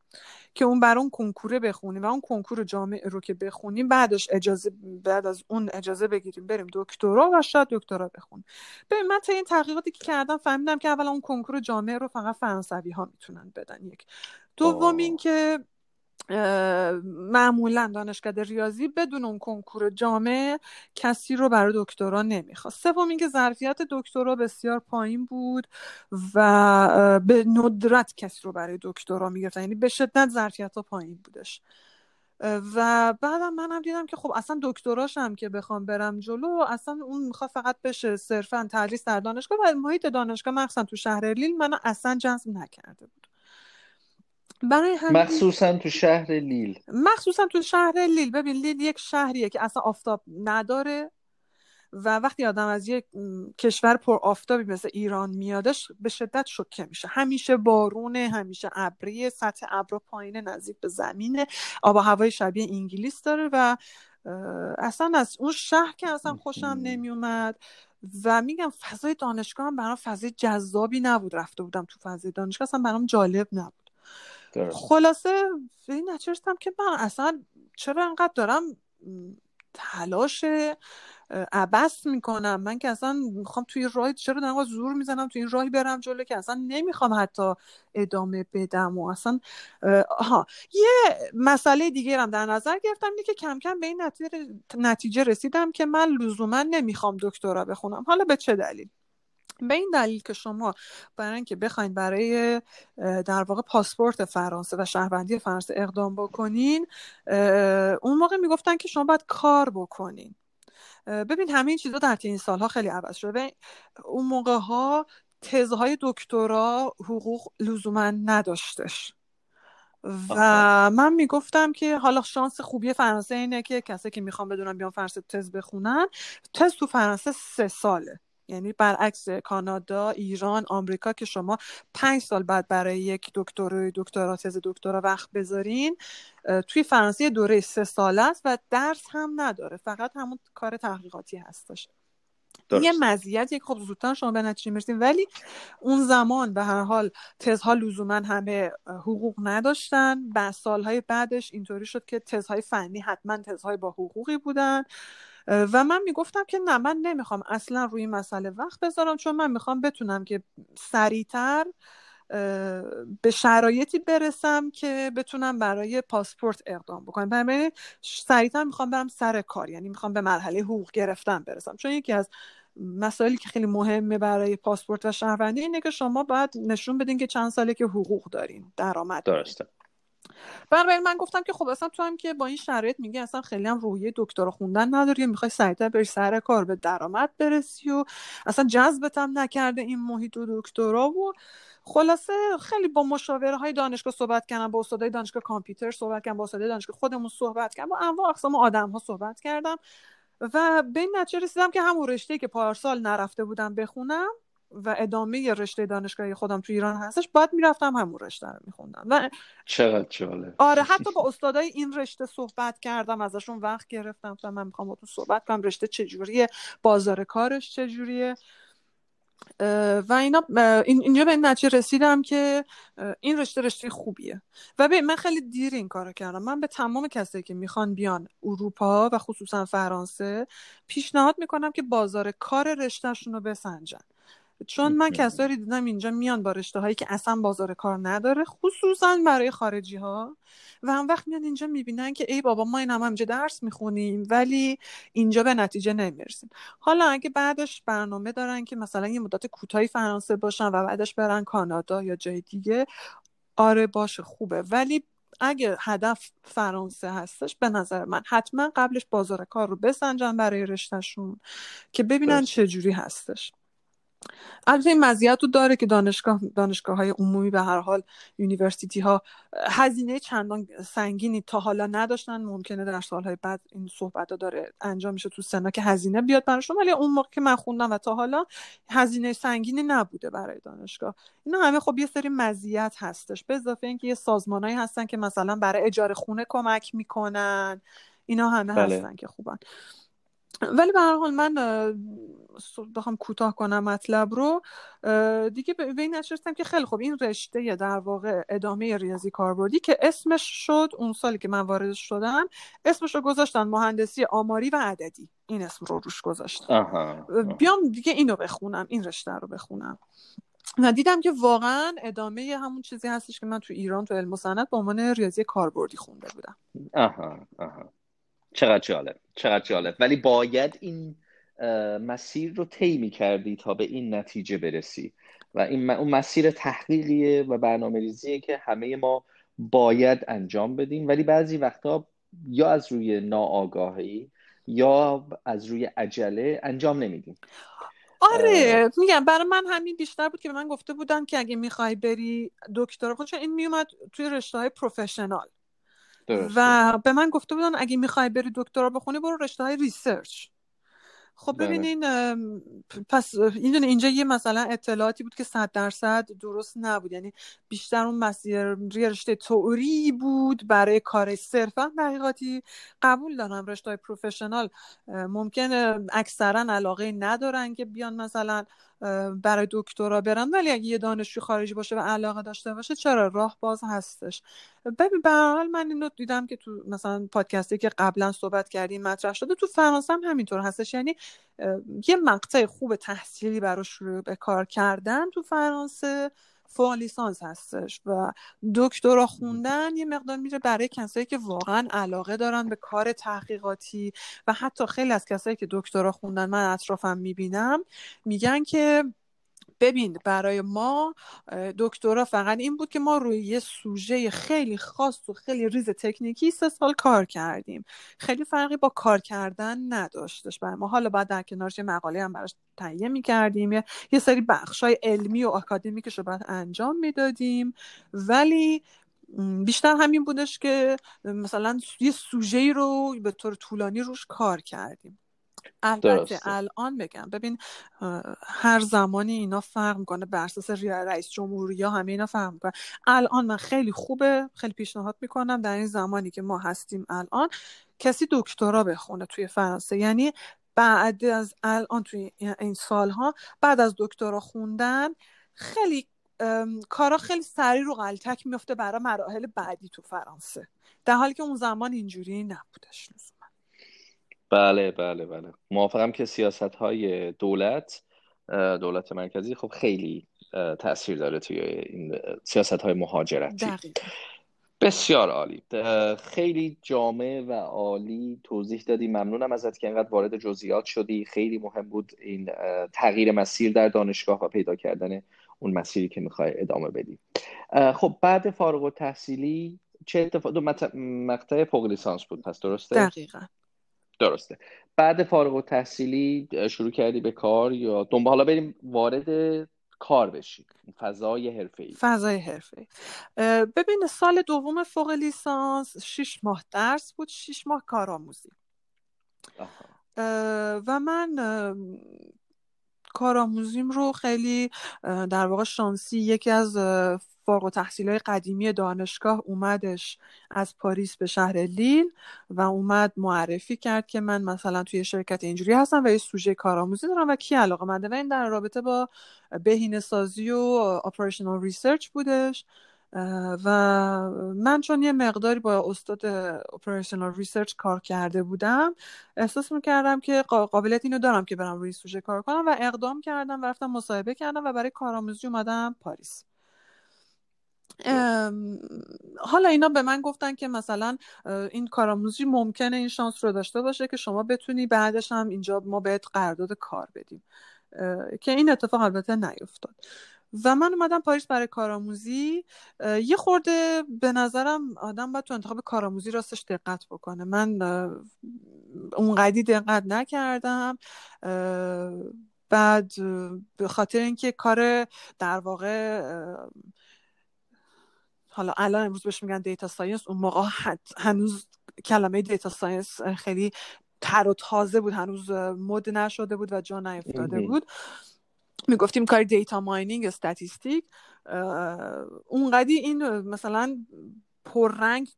که اون بر اون کنکوره بخونیم و اون کنکور جامعه رو که بخونیم بعدش اجازه بعد از اون اجازه بگیریم بریم دکترا و شاید دکترا بخونیم ببین من تا این تحقیقاتی که کردم فهمیدم که اولا اون کنکور جامعه رو فقط فرانسوی ها می‌تونن بدن یک. دوم اینکه معمولا دانشکده ریاضی بدون اون کنکور جامعه کسی رو برای دکترا نمی‌خواست. سوم اینکه ظرفیت دکترا بسیار پایین بود و به ندرت کسی رو برای دکترا می‌گرفتن. یعنی به شدت ظرفیت ها پایین بودش. و بعدم منم دیدم که خب اصلا دکتراشم که بخوام برم جلو اصلا اون می‌خواد فقط بشه صرفا تدریس در دانشگاه و محیط دانشگاه مخصوصا تو شهر لیل منو اصلا جذب نکرده بود. برای همین مخصوصا تو شهر لیل. مخصوصا تو شهر لیل. ببین لیل یک شهریه که اصلا آفتاب نداره و وقتی آدم از یک کشور پر آفتابی مثل ایران میادش به شدت شوکه میشه. همیشه بارونه همیشه ابری سطح ابر پایین نزدیک به زمینه. آب و هوای شبیه انگلیس داره و اصلا از اون شهر که اصلا خوشم نمیومد و میگم فضای دانشگاه هم برام فضای جذابی نبود. رفته بودم تو فضای دانشگاه اصلا برام جالب نبود. خلاصه این نچرستم که من اصلا چرا انقدر دارم تلاش عبس می‌کنم؟ من که اصلا می‌خوام توی راه چرا دارم زور می‌زنم توی این راهی برم جلو که اصلا نمی‌خوام حتی ادامه بدم و اصلا ها یه مسئله دیگه هم در نظر گرفتم اینه که کم کم به این نتیجه رسیدم که من لزوما نمی‌خوام دکترا بخونم. حالا به چه دلیل؟ به این دلیل که شما برای اینکه بخواید برای در واقع پاسپورت فرانسه و شهروندی فرانسه اقدام بکنین اون موقع می‌گفتن که شما باید کار بکنین. ببین همه این چیزا در این سالها خیلی عوض شده اون موقع ها تزهای دکترا حقوق لزوما نداشتش. و من می‌گفتم که حالا شانس خوبی فرانسه اینه که کسی که می‌خوام بدونم بیان فرانسه تز بخونن تز تو فرانسه سه ساله. یعنی برعکس کانادا ایران آمریکا که شما پنج سال بعد برای یک دکترا دکترا تز دکترا وقت بذارین توی فرانسه دوره سه ساله است و درس هم نداره. فقط همون کار تحقیقاتی هستش یه مزیتی که خب زودتر شما به نتیجه می‌رسیم. ولی اون زمان به هر حال تزها لزوما همه حقوق نداشتن. بعد سالهای بعدش اینطوری شد که تزهای فنی حتما تزهای با حقوقی بودن. و من می‌گفتم که نه من نمی‌خوام اصلا روی مسئله وقت بذارم چون من می‌خوام بتونم که سریعتر به شرایطی برسم که بتونم برای پاسپورت اقدام بکنم. برای سریعتر می‌خوام برم سر کار یعنی می‌خوام به مرحله حقوق گرفتن برسم. چون یکی از مسائلی که خیلی مهمه برای پاسپورت و شهروندی اینه که شما باید نشون بدین که چند ساله که حقوق دارین درآمد درسته. بنابراین من گفتم که خب اصلا تو هم که با این شرایط میگی اصلا خیلی هم روحیه دکترا خوندن نداری می‌خوای سریعتر بری سر کار به درآمد برسی و اصلا جذبت هم نکرده این محیط و دکترا و خلاصه خیلی با مشاوره های دانشگاه صحبت کردم با استادای دانشگاه کامپیوتر صحبت کردم با استادای دانشگاه خودمون صحبت کردم با انواع اقسام آدم ها صحبت کردم و به این نتیجه رسیدم که همون رشته که پارسال نرفته بودم بخونم و ادامه رشته دانشگاهی خودم تو ایران هستش باید می‌رفتم همون رشته رو میخوندم. و چقدر جالب. آره حتی با استادای این رشته صحبت کردم ازشون وقت گرفتم و من می‌خوام با تو صحبت کنم رشته چجوریه بازار کارش چجوریه. و اینا اینجا به این نتیجه رسیدم که این رشته رشته خوبیه. و به من خیلی دیر این کارو کردم. من به تمام کسایی که می‌خوان بیان اروپا و خصوصا فرانسه پیشنهاد می‌کنم که بازار کار رشتهشون رو بسنجن. چون من کسایی دیدم اینجا میان با رشته هایی که اصلا بازار کار نداره خصوصا برای خارجی ها و هم وقت میان اینجا می‌بینن که ای بابا ما این هم اینجا درس می‌خونیم ولی اینجا به نتیجه نمی‌رسیم. حالا اگه بعدش برنامه دارن که مثلا یه مدت کوتاهی فرانسه باشن و بعدش برن کانادا یا جای دیگه آره باشه خوبه. ولی اگه هدف فرانسه هستش به نظر من حتما قبلش بازار کار رو بسنجن برای رشتهشون که ببینن چه جوری هستش. البته این مزیت رو داره که دانشگاه دانشگاه های عمومی به هر حال یونیورسیتی ها هزینه چندان سنگینی تا حالا نداشتن. ممکنه در سالهای بعد این صحبت ها داره انجام میشه تو سنا که هزینه بیاد براشون ولی اون موقع که من خوندم و تا حالا هزینه سنگینی نبوده برای دانشگاه. اینا همه خب یه سری مزیت هستش. به اضافه اینکه یه سازمانهایی هستن که مثلا برای اجاره خونه کمک می‌کنن. اینا همه بله. هستن که خوبن. ولی به هر حال من بخوام کوتاه کنم مطلب رو. دیگه به این نشستم که خیلی خوب این رشته در واقع ادامه ریاضی کاربردی که اسمش شد اون سالی که من وارد شدم اسمش رو گذاشتن مهندسی آماری و عددی. این اسم رو روش گذاشتن بیام دیگه اینو بخونم این رشته رو بخونم. و دیدم که واقعا ادامه همون چیزی هستش که من تو ایران تو علم و صنعت به عنوان ریاضی کاربردی خونده بودم. آها آها. چقدر جالب چقدر جالب. ولی باید این مسیر رو طی کردی تا به این نتیجه برسی. و این اون مسیر تحقیقیه و برنامه ریزیه که همه ما باید انجام بدیم. ولی بعضی وقتا یا از روی ناآگاهی یا از روی عجله انجام نمیدیم. آره میگم برای من همین بیشتر بود که به من گفته بودن که اگه می‌خوای بری دکترا خب چون این میومد توی رشته های professional. و به من گفته بودن اگه می‌خوای بری دکترا بخونی برو رشته های research. خب بله. ببینین پس این اینجا یه مثلا اطلاعاتی بود که صد درصد درست نبود. یعنی بیشتر اون مسیر رشته تئوری بود برای کار صرفا تحقیقاتی قبول دارم. رشته های professional ممکنه اکثرا علاقه ندارن که بیان مثلا برای دکترا برن. ولی اگه یه دانشجو خارجی باشه و علاقه داشته باشه چرا؟ راه باز هستش. ببین به حال من اینو دیدم که تو مثلا پادکستی که قبلا صحبت کردیم مطرح شده تو فرانسه هم همینطور هستش. یعنی یه مقطع خوب تحصیلی براش شروع به کار کردن تو فرانسه. فوق لیسانس هستش و دکترا خوندن یه مقدار میره برای کسایی که واقعا علاقه دارن به کار تحقیقاتی و حتی خیلی از کسایی که دکترا خوندن من اطرافم می‌بینم میگن که ببین برای ما دکترا فقط این بود که ما روی یه سوژه خیلی خاص و خیلی ریز تکنیکی سه سال کار کردیم. خیلی فرقی با کار کردن نداشتش برای ما. حالا بعد در کنارش یه مقاله هم براش تهیه می‌کردیم یه, یه سری بخشای علمی و آکادمیکش رو باید انجام می‌دادیم. ولی بیشتر همین بودش که مثلا یه سوژه رو به طور طولانی روش کار کردیم. البته الان بگم. ببین هر زمانی اینا فرق می‌کنه بر اساس رئیس جمهوری یا همه اینا فرق می‌کنه. الان من خیلی خوبه خیلی پیشنهاد می‌کنم در این زمانی که ما هستیم الان کسی دکترا بخونه توی فرانسه. یعنی بعد از الان توی این سالها بعد از دکترا خوندن خیلی کارا خیلی سریع رو غلطک میفته برای مراحل بعدی تو فرانسه. در حالی که اون زمان اینجوری نبودش. بله بله بله. موافقم که سیاست های دولت دولت مرکزی خب خیلی تاثیر داره توی این سیاست های مهاجرتی. بسیار عالی. خیلی جامع و عالی توضیح دادی. ممنونم ازت که اینقدر وارد جزئیات شدی. خیلی مهم بود این تغییر مسیر در دانشگاه و پیدا کردن اون مسیری که می‌خوای ادامه بدی. خب بعد فارغ و تحصیلی چه اتفاق دو مقطع فوق لیسانس بود پس درسته؟ دقیقا. درسته. بعد فارغ و تحصیلی شروع کردی به کار یا دنبال حالا بریم وارد کار بشی. فضای حرفه ای فضای حرفه ببین سال دوم فوق لیسانس شش ماه درس بود شش ماه کارآموزی و من کارآموزیم رو خیلی در واقع شانسی یکی از فارغ التحصیل قدیمی دانشگاه اومدش از پاریس به شهر لیل و اومد معرفی کرد که من مثلا توی شرکت اینجوری هستم و یه سوژه کارآموزی دارم و کی علاقه منده. و این در رابطه با بهینه سازی و operational research بودش. و من چون یه مقداری با استاد operational research کار کرده بودم احساس می‌کردم که قابلیت اینو دارم که برم روی سوژه کار کنم و اقدام کردم و رفتم مصاحبه کردم و برای کارآموزی اومدم پاریس. حالا اینا به من گفتن که مثلا این کارآموزی ممکنه این شانس رو داشته باشه که شما بتونی بعدش هم اینجا ما بهت قرارداد کار بدیم. که این اتفاق البته نیفتاد. و من اومدم پاریس برای کارآموزی. یه خورده به نظرم آدم باید تو انتخاب کارآموزی راستش دقت بکنه. من اونقدی دقت نکردم. بعد به خاطر اینکه کار در واقع حالا الان امروز بهش میگن data science. اون موقع هنوز کلمه data science خیلی تر و تازه بود. هنوز مد نشده بود و جا نیفتاده بود. می‌گفتیم کار دیتا ماینینگ استاتیستیک اونقدی این مثلا پررنگ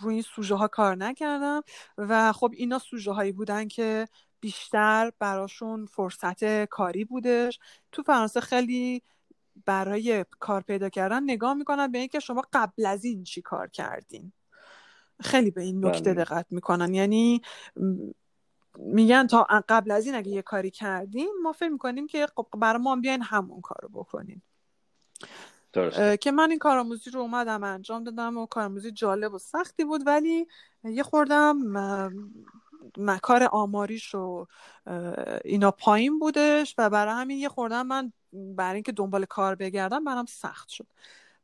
روی این سوژه ها کار نکردم و خب اینا سوژه هایی بودن که بیشتر براشون فرصت کاری بودش. تو فرانسه خیلی برای کار پیدا کردن نگاه می‌کنن به اینکه شما قبل از این چی کار کردین. خیلی به این نکته بله. دقت می‌کنن. یعنی میگن تا قبل از این اگه یه کاری کردیم ما فکر می‌کنیم که خب برای ما بیاین همون کارو بکنیم که من این کارآموزی رو اومدم انجام دادم و کارآموزی جالب و سختی بود ولی یه خوردم مکار آماریش و اینا پایین بودش و برای همین یه خوردم من برای اینکه دنبال کار بگردم برام سخت شد.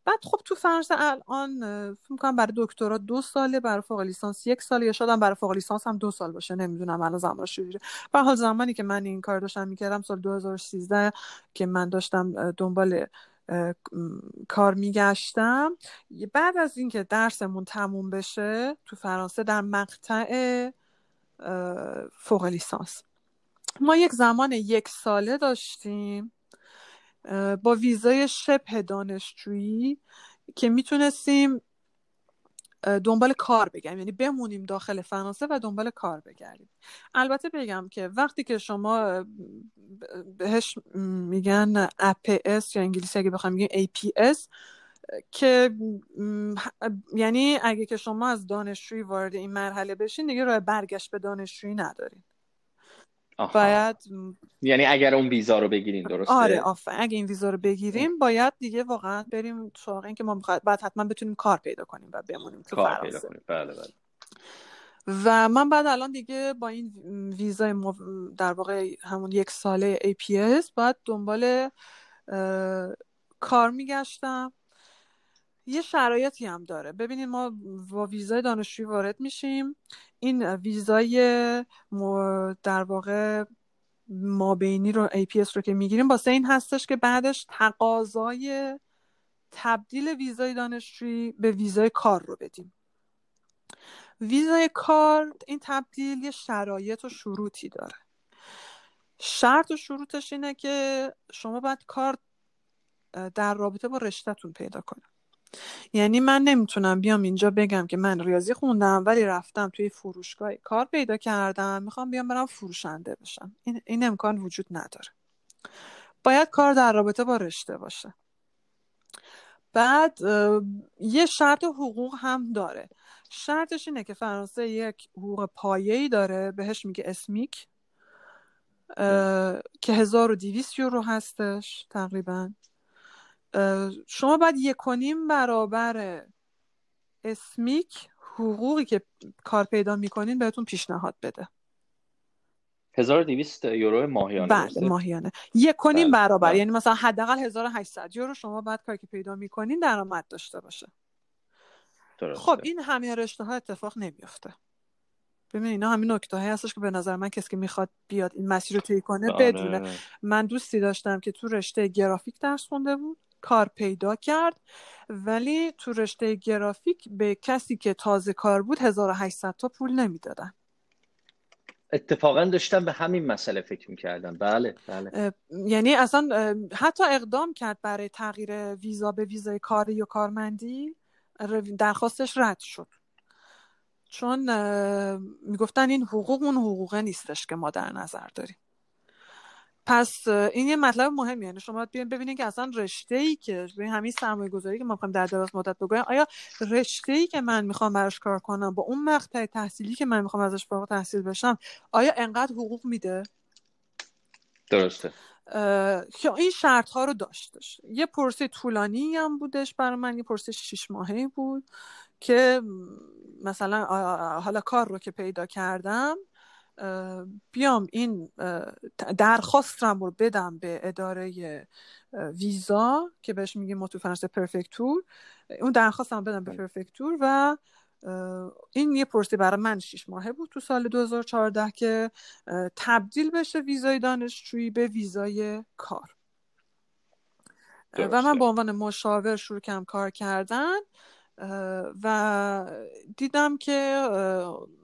بعد خب تو فرانسه الان فکر می‌کنم برای دکترا دو ساله برای فوق لیسانس یک سال یا شاید برای فوق لیسانس هم دو سال باشه نمی‌دونم الان زمان شده به حال زمانی که من این کار داشتم می‌کردم سال 2013 که من داشتم دنبال کار میگشتم. بعد از اینکه درسمون تموم بشه تو فرانسه در مقطع فوق لیسانس. ما یک زمان یک ساله داشتیم با ویزای شبه دانشجویی که می‌تونستیم دنبال کار بگم یعنی بمونیم داخل فرانسه و دنبال کار بگردیم. البته بگم که وقتی که شما بهش میگن APS یا انگلیسی اگه بخوام میگیم APS که یعنی اگه که شما از دانشجویی وارد این مرحله بشین دیگه راه برگشت به دانشجویی ندارین. باید یعنی اگر اون ویزا رو بگیرین درسته؟ آره آفرین. اگه این ویزا رو بگیریم باید دیگه واقعا بریم سراغ این که ما می‌خواد بعد حتما بتونیم کار پیدا کنیم و بمونیم تو کار پیدا کنیم. بله بله. و من بعد الان دیگه با این ویزای در واقع همون یک ساله APS باید دنبال کار میگشتم. یه شرایطی هم داره. ببینید ما با ویزای دانشجویی وارد میشیم. این ویزای در واقع مابینی رو APS رو که می‌گیریم واسه این هستش که بعدش تقاضای تبدیل ویزای دانشجویی به ویزای کار رو بدیم. ویزای کار این تبدیل یه شرایط و شروطی داره. شرط و شروطش اینه که شما باید کار در رابطه با رشتهتون پیدا کنید. یعنی من نمی‌تونم بیام اینجا بگم که من ریاضی خوندم ولی رفتم توی فروشگاه کار پیدا کردم. می‌خوام بیام برم فروشنده بشم. این, امکان وجود نداره. باید کار در رابطه با رشته باشه. بعد یه شرط حقوق هم داره. شرطش اینه که فرانسه یک حقوق پایه‌ای داره. بهش میگه اسمیک. که 1200 یورو هستش تقریبا. شما باید یک برابر اسمیک حقوقی که کار پیدا می‌کنین بهتون پیشنهاد بده. 1200 یورو ماهیانه بله ماهیانه. یک کنیم بله، برابر. بله. یعنی مثلا حداقل 1800 یورو شما باید کاری که پیدا می‌کنین درآمد داشته باشه. درسته. خب این همه رشته ها اتفاق نمیفته ببین اینا همین نکته هایی هستش که به نظر من کسی که می‌خواد بیاد این مسیر رو طی کنه بله. بدونه. من دوستی داشتم که تو رشته گرافیک درس خونده بود. کار پیدا کرد. ولی تو رشته گرافیک به کسی که تازه کار بود 1800 تا پول نمی‌دادن. اتفاقا داشتم به همین مسئله فکر می‌کردم. بله بله. یعنی اصلا حتی اقدام کرد برای تغییر ویزا به ویزای کاری یا کارمندی. درخواستش رد شد. چون می‌گفتن این حقوق اون حقوقه نیستش که ما در نظر داریم. پس این یه مطلب مهمی یعنی شما بیاین ببینید که اصلا رشته ای که به همین سرمایه گذاری که ما می‌خوایم در دراز مدت بگویم آیا رشته ای که من می‌خوام براش کار کنم با اون مقطع تحصیلی که من می‌خوام ازش فارغ تحصیل بشم آیا انقدر حقوق میده؟ درسته. این شرط ها رو داشتش. یه پرسه طولانی هم بودش برای من یه پرسه شیش ماهه بود که مثلا حالا کار رو که پیدا کردم بیام این درخواستم رو بدم به اداره ویزا که بهش میگیم ما تو فرانسه پرفکتور. اون درخواستم بدم به بله. پرفکتور و این یه پروسه‌ای برای من شیش ماهه بود تو سال 2014 که تبدیل بشه ویزای دانشجویی به ویزای کار. و من به عنوان مشاور شروع کردم کار کردن. و دیدم که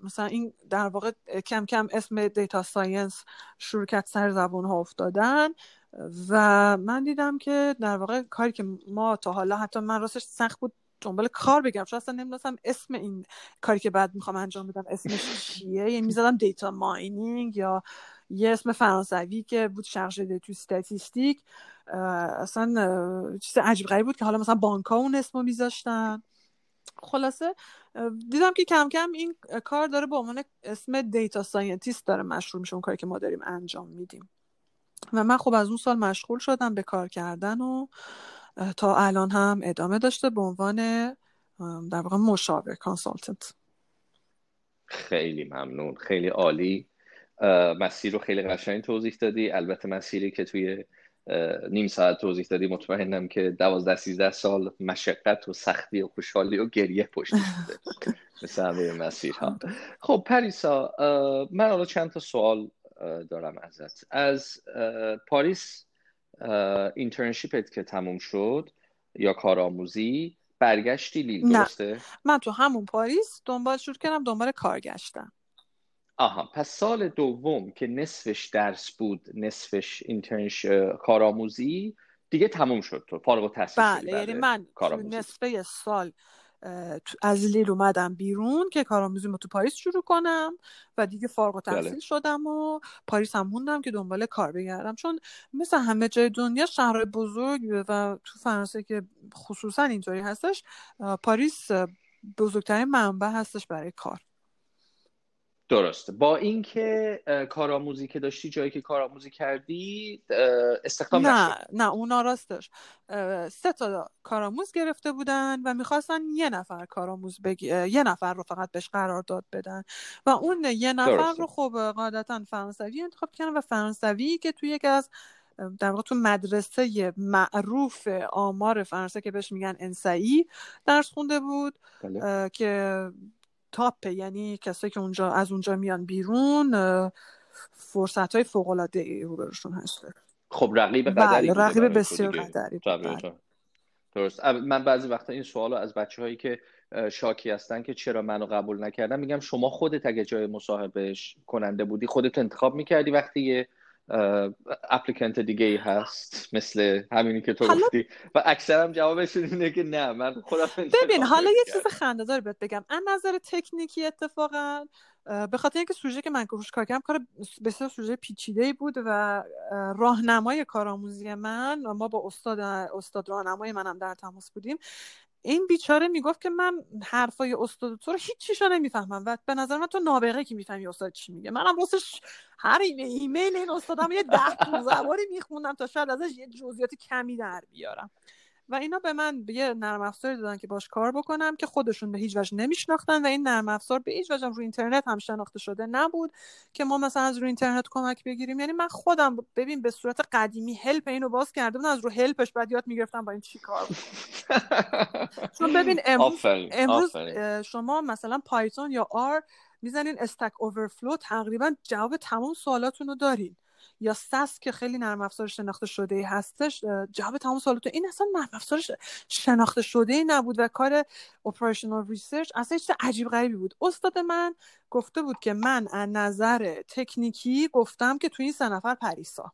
مثلا این در واقع کم کم اسم data science کرد سر زبون ها افتادن و من دیدم که در واقع کاری که ما تا حالا حتی من راستش سخت بود دنبال کار بگردم چون اصلا نمی‌دونستم اسم این کاری که بعد می‌خوام انجام بدم اسمش چیه؟ یعنی می‌زدم data mining یا یه اسم فرانسوی که بود chargé d'études statistiques اصلا چیز عجیب غریب بود که حالا مثلا بانک ها اون اسمو میذاشتن. خلاصه دیدم که کم کم این کار داره به عنوان اسم data scientist داره مشغول میشه اون کاری که ما داریم انجام میدیم. و من خب از اون سال مشغول شدم به کار کردن و تا الان هم ادامه داشته به عنوان در واقع مشاور کانسالتنت. خیلی ممنون خیلی عالی. مسیر رو خیلی قشنگ توضیح دادی. البته مسیری که توی نیم ساعت توضیح دادی مطمئنم که دوازده سیزده سال مشقت و سختی و خوشحالی و گریه پشت بوده مثل همه مسیرها. خب. پریسا من حالا چند تا سوال دارم ازت. از پاریس internship ت که تموم شد یا کارآموزی برگشتی لیل درسته؟ من تو همون پاریس دنبال شروع کردم دنبال کار گشتم آها پس سال دوم که نصفش درس بود نصفش internship کارآموزی دیگه تموم شد تو فارغ التحصیل بله یعنی من نصفه سال از لیل اومدم بیرون که کارآموزی تو پاریس شروع کنم و دیگه فارغ و تحصیل بله. شدم و پاریس هم موندم که دنبال کار بگردم. چون مثل همه جای دنیا شهر بزرگ و تو فرانسه که خصوصا اینطوری هستش پاریس بزرگترین منبع هستش برای کار. درسته. با اینکه کارآموزی که داشتی جایی که کارآموزی کردی استخدام نه نه اونا راستش سه تا کارآموز گرفته بودن و می‌خواستن یه نفر کارآموز بگی... یه نفر رو فقط بهش قرار داد بدن. و اون یه نفر رو خب قاعدتا فرانسوی انتخاب کردن و فرانسوی که توی یکی از در واقع تو مدرسه معروف آمار فرانسه که بهش میگن انسایی درس خونده بود. بله. که تاپ یعنی کسایی که اونجا از اونجا میان بیرون فرصت های فوق العاده ای روبروشون هست. خب رقیب قدری بله رقیب بسیار قدری بله. درست. من بعضی وقتا این سوال از بچه هایی که شاکی هستن که چرا منو قبول نکردن میگم شما خودت اگه جای مصاحبه کننده بودی خودت انتخاب می‌کردی وقتی یه اپلیکنت دیگه ای هست مثل همینی که تو گفتی. و اکثرم جوابش اینه که نه من خودم ببین حالا یه چیز خنده دار بهت بگم. از نظر تکنیکی اتفاقا به خاطر اینکه سوژه که من روش کار کردم کار بسیار سوژه پیچیده ای بود و راهنمای کارآموزی من ما با استاد استاد راهنمای منم در تماس بودیم. این بیچاره می‌گفت که من حرفای استاد تو رو هیچ نمی‌فهمم و به نظر من تو نابغه که می‌فهمی استاد چی میگه. منم راستش هر ایمیل این استادم یه ده 15 باری میخوندم تا شاید ازش یه جزئیات کمی در بیارم. و اینا به من یه نرم افزاری دادن که باش کار بکنم که خودشون به هیچ وجه نمیشناختن و این نرم افزار به هیچ وجه رو اینترنت هم شناخته شده نبود که ما مثلا از رو اینترنت کمک بگیریم. یعنی من خودم ببین به صورت قدیمی هلپ اینو باز کرده بودم از رو هلپش بعد یاد می‌گرفتم با این چی کار [LAUGHS] چون ببین امروز, امروز شما مثلا Python یا R می‌زنین Stack Overflow تقریبا جواب تمام سوالاتون رو دارین. یا SAS که خیلی نرم افزار شناخته شده ای هستش جواب تمام سوالات این اصلا نرم افزار شناخته شده ای نبود و کار operational research اصلا چیز عجیب غریبی بود. استاد من گفته بود که من از نظر تکنیکی گفتم که تو این سه نفر پریسا.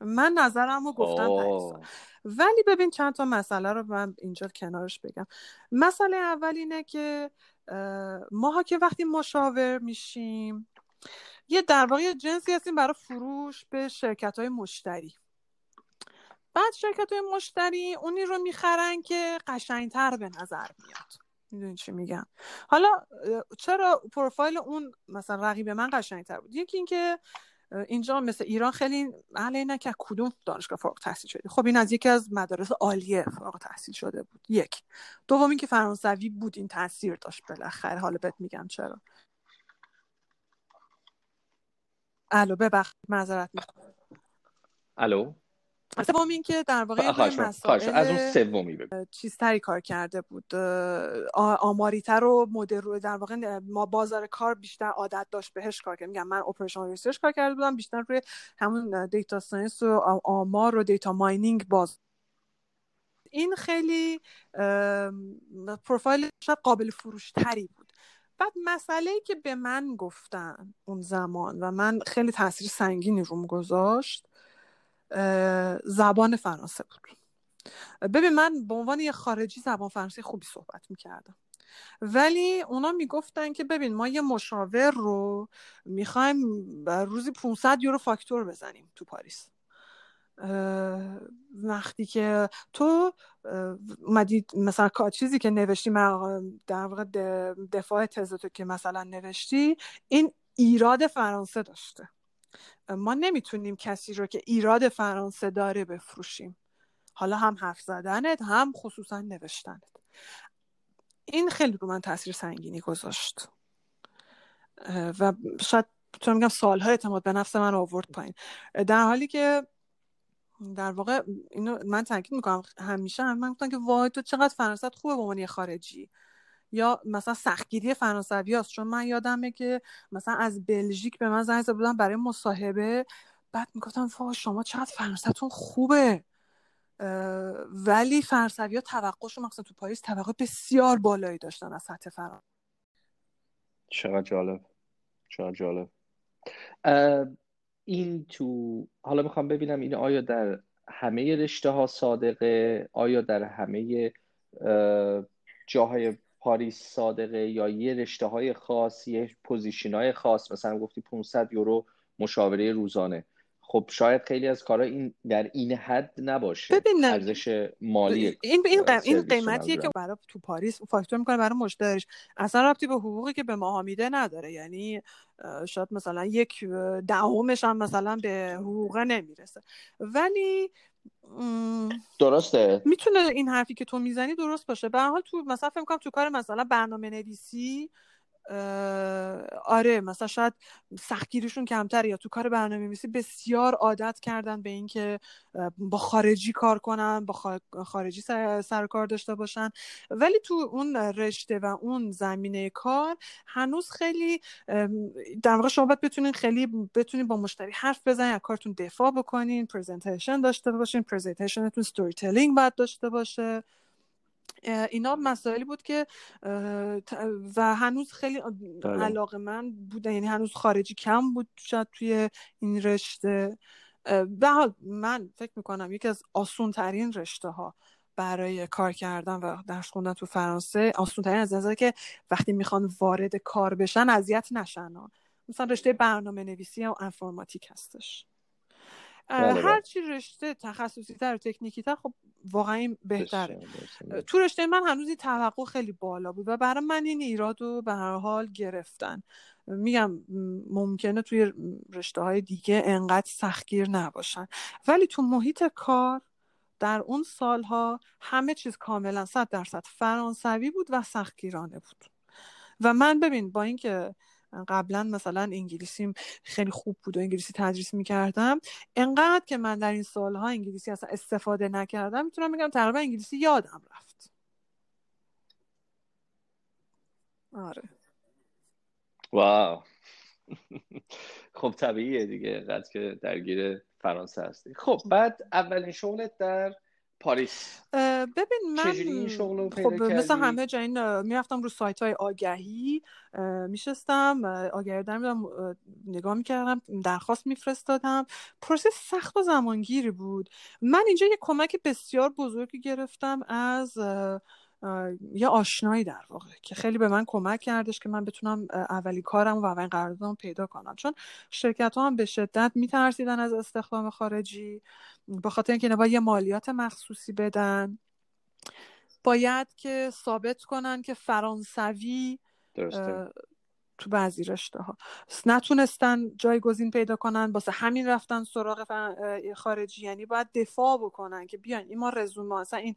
من نظرم رو گفتم پریسا. ولی ببین چند تا مسئله رو من اینجا کنارش بگم. مسئله اول اینه که ماها که وقتی مشاور میشیم یه در واقع جنسی هستیم برای فروش به شرکت های مشتری. بعد شرکت های مشتری اونی رو می‌خرن که قشنگتر به نظر میاد. می‌دونی چی میگم؟ حالا چرا پروفایل اون مثلا رقیب من قشنگتر بود؟ یکی اینکه اینجا مثل ایران خیلی اهل اینه که کدوم دانشگاه فارغ تحصیل شده. خب این از یکی از مدارس عالیه فارغ تحصیل شده بود. یک. دوم اینکه فرانسوی بود این تاثیر داشت بالاخره. حالا بهت میگم چرا. الو ببخشید معذرت الو؟ سوم این که در واقع مسائل از اون سومی چیزتری کار کرده بود. آماریتر و مدرن‌تر رو در واقع ما بازار کار بیشتر عادت داشت بهش کار کرد. میگم من operation research کار کرده بودم بیشتر روی همون data science و آمار و data mining باز. این خیلی پروفایل قابل فروش تری بود. بعد مسئله ای که به من گفتن اون زمان و من خیلی تاثیر سنگینی روم گذاشت زبان فرانسه بود. ببین من به عنوان یه خارجی زبان فرانسه خوبی صحبت می‌کردم. ولی اونا می‌گفتن که ببین ما یه مشاور رو می‌خوایم روزی 500 یورو فاکتور بزنیم تو پاریس. وقتی که تو اومدی مثلا چیزی که نوشتی در واقع دفاع تزتو که مثلا نوشتی این ایراد فرانسه داشته. ما نمی‌تونیم کسی رو که ایراد فرانسه داره بفروشیم. حالا هم حرف زدنت هم خصوصا نوشتنت. این خیلی رو من تاثیر سنگینی گذاشت. و شاید تو میگم سالها اعتماد به نفس من آورد پایین. در حالی که در واقع اینو من تاکید می‌کنم. همیشه هم من گفتم که وای تو چقدر فرانسه خوبه به عنوان خارجی. یا مثلا سختگیری فرانسوی هست چون من یادمه که مثلا از بلژیک به من زنگ بودن برای مصاحبه. بعد می‌گفتم وای شما چقدر فرانسهتون خوبه. ولی فرانسوی ها توقعشون مثلا تو پاریس توقع بسیار بالایی داشتن از سطح فرانسه. چقدر جالب. چقدر جالب. این تو حالا می‌خوام ببینم این آیا در همه رشته ها صادقه؟ آیا در همه جاهای پاریس صادقه یا یه رشته های خاص یه position های خاص؟ مثلا گفتی 500 یورو مشاوره روزانه. خب شاید خیلی از کارا این در این حد نباشه. ببین ارزش مالی این این, این قیمتیه که برای تو پاریس فاکتور می‌کنه برای مشتریش. اصلا ربطی به حقوقی که به ما میده نداره. یعنی شاید مثلا یک دهمش هم مثلا به حقوق نمی‌رسه. ولی درسته. می‌تونه این حرفی که تو می‌زنی درست باشه. به حال تو مثلا فکر کنم تو کار مثلا برنامه نویسی آره مثلا شاید سختگیریشون کمتر یا تو کار برنامه نویسی بسیار عادت کردن به اینکه با خارجی کار کنن با خارجی سر, کار داشته باشن. ولی تو اون رشته و اون زمینه کار هنوز خیلی در واقع شما باید بتونین خیلی بتونین با مشتری حرف بزنین از کارتون دفاع بکنین presentation داشته باشین presentation تون storytelling باید داشته باشه. اینا مسائلی بود که و هنوز خیلی بله. علاقه من بودن یعنی هنوز خارجی کم بود شاید توی این رشته به حال من فکر می‌کنم یکی از آسون ترین رشته ها برای کار کردن و درس خوندن تو فرانسه آسون ترین از نظر که وقتی می‌خوان وارد کار بشن اذیت نشن مثلا رشته برنامه نویسی و انفرماتیک هستش. هر چی رشته تخصصی تر و تکنیکی تر خب واقعا این بهتره. تو رشته من هنوز این توقع خیلی بالا بود و برای من این ایراد رو به هر حال گرفتن. میگم ممکنه توی رشته های دیگه انقدر سختگیر نباشن. ولی تو محیط کار در اون سالها همه چیز کاملا صد درصد فرانسوی بود و سختگیرانه بود. و من ببین با اینکه قبلا مثلا انگلیسیم خیلی خوب بود و انگلیسی تدریس می‌کردم. انقدر که من در این سالها انگلیسی اصلا استفاده نکردم می‌تونم بگم تقریبا انگلیسی یادم رفت. آره. واو. [LAUGHS] خب طبیعیه دیگه قد که درگیر فرانسه هستی. خب بعد اولین شغلت در پاریس. ببین من این شغل خب مثل همه جا این می‌رفتم رو سایت های آگهی میشستم آگهی در نگاه می‌کردم درخواست میفرستادم. پروسه سخت و زمانگیری بود. من اینجا یه کمک بسیار بزرگی گرفتم از یه آشنایی در واقع که خیلی به من کمک کردش که من بتونم اولی کارم و اولین قراردادم پیدا کنم. چون شرکت ها هم به شدت میترسیدن از استخدام خارجی به خاطر اینکه باید یه مالیات مخصوصی بدن. باید که ثابت کنن که فرانسوی تو بعضی رشته ها نتونستن جایگزین پیدا کنن باسه همین رفتن سراغ خارجی. یعنی باید دفاع بکنن که بیان این ما رزومه اصلا این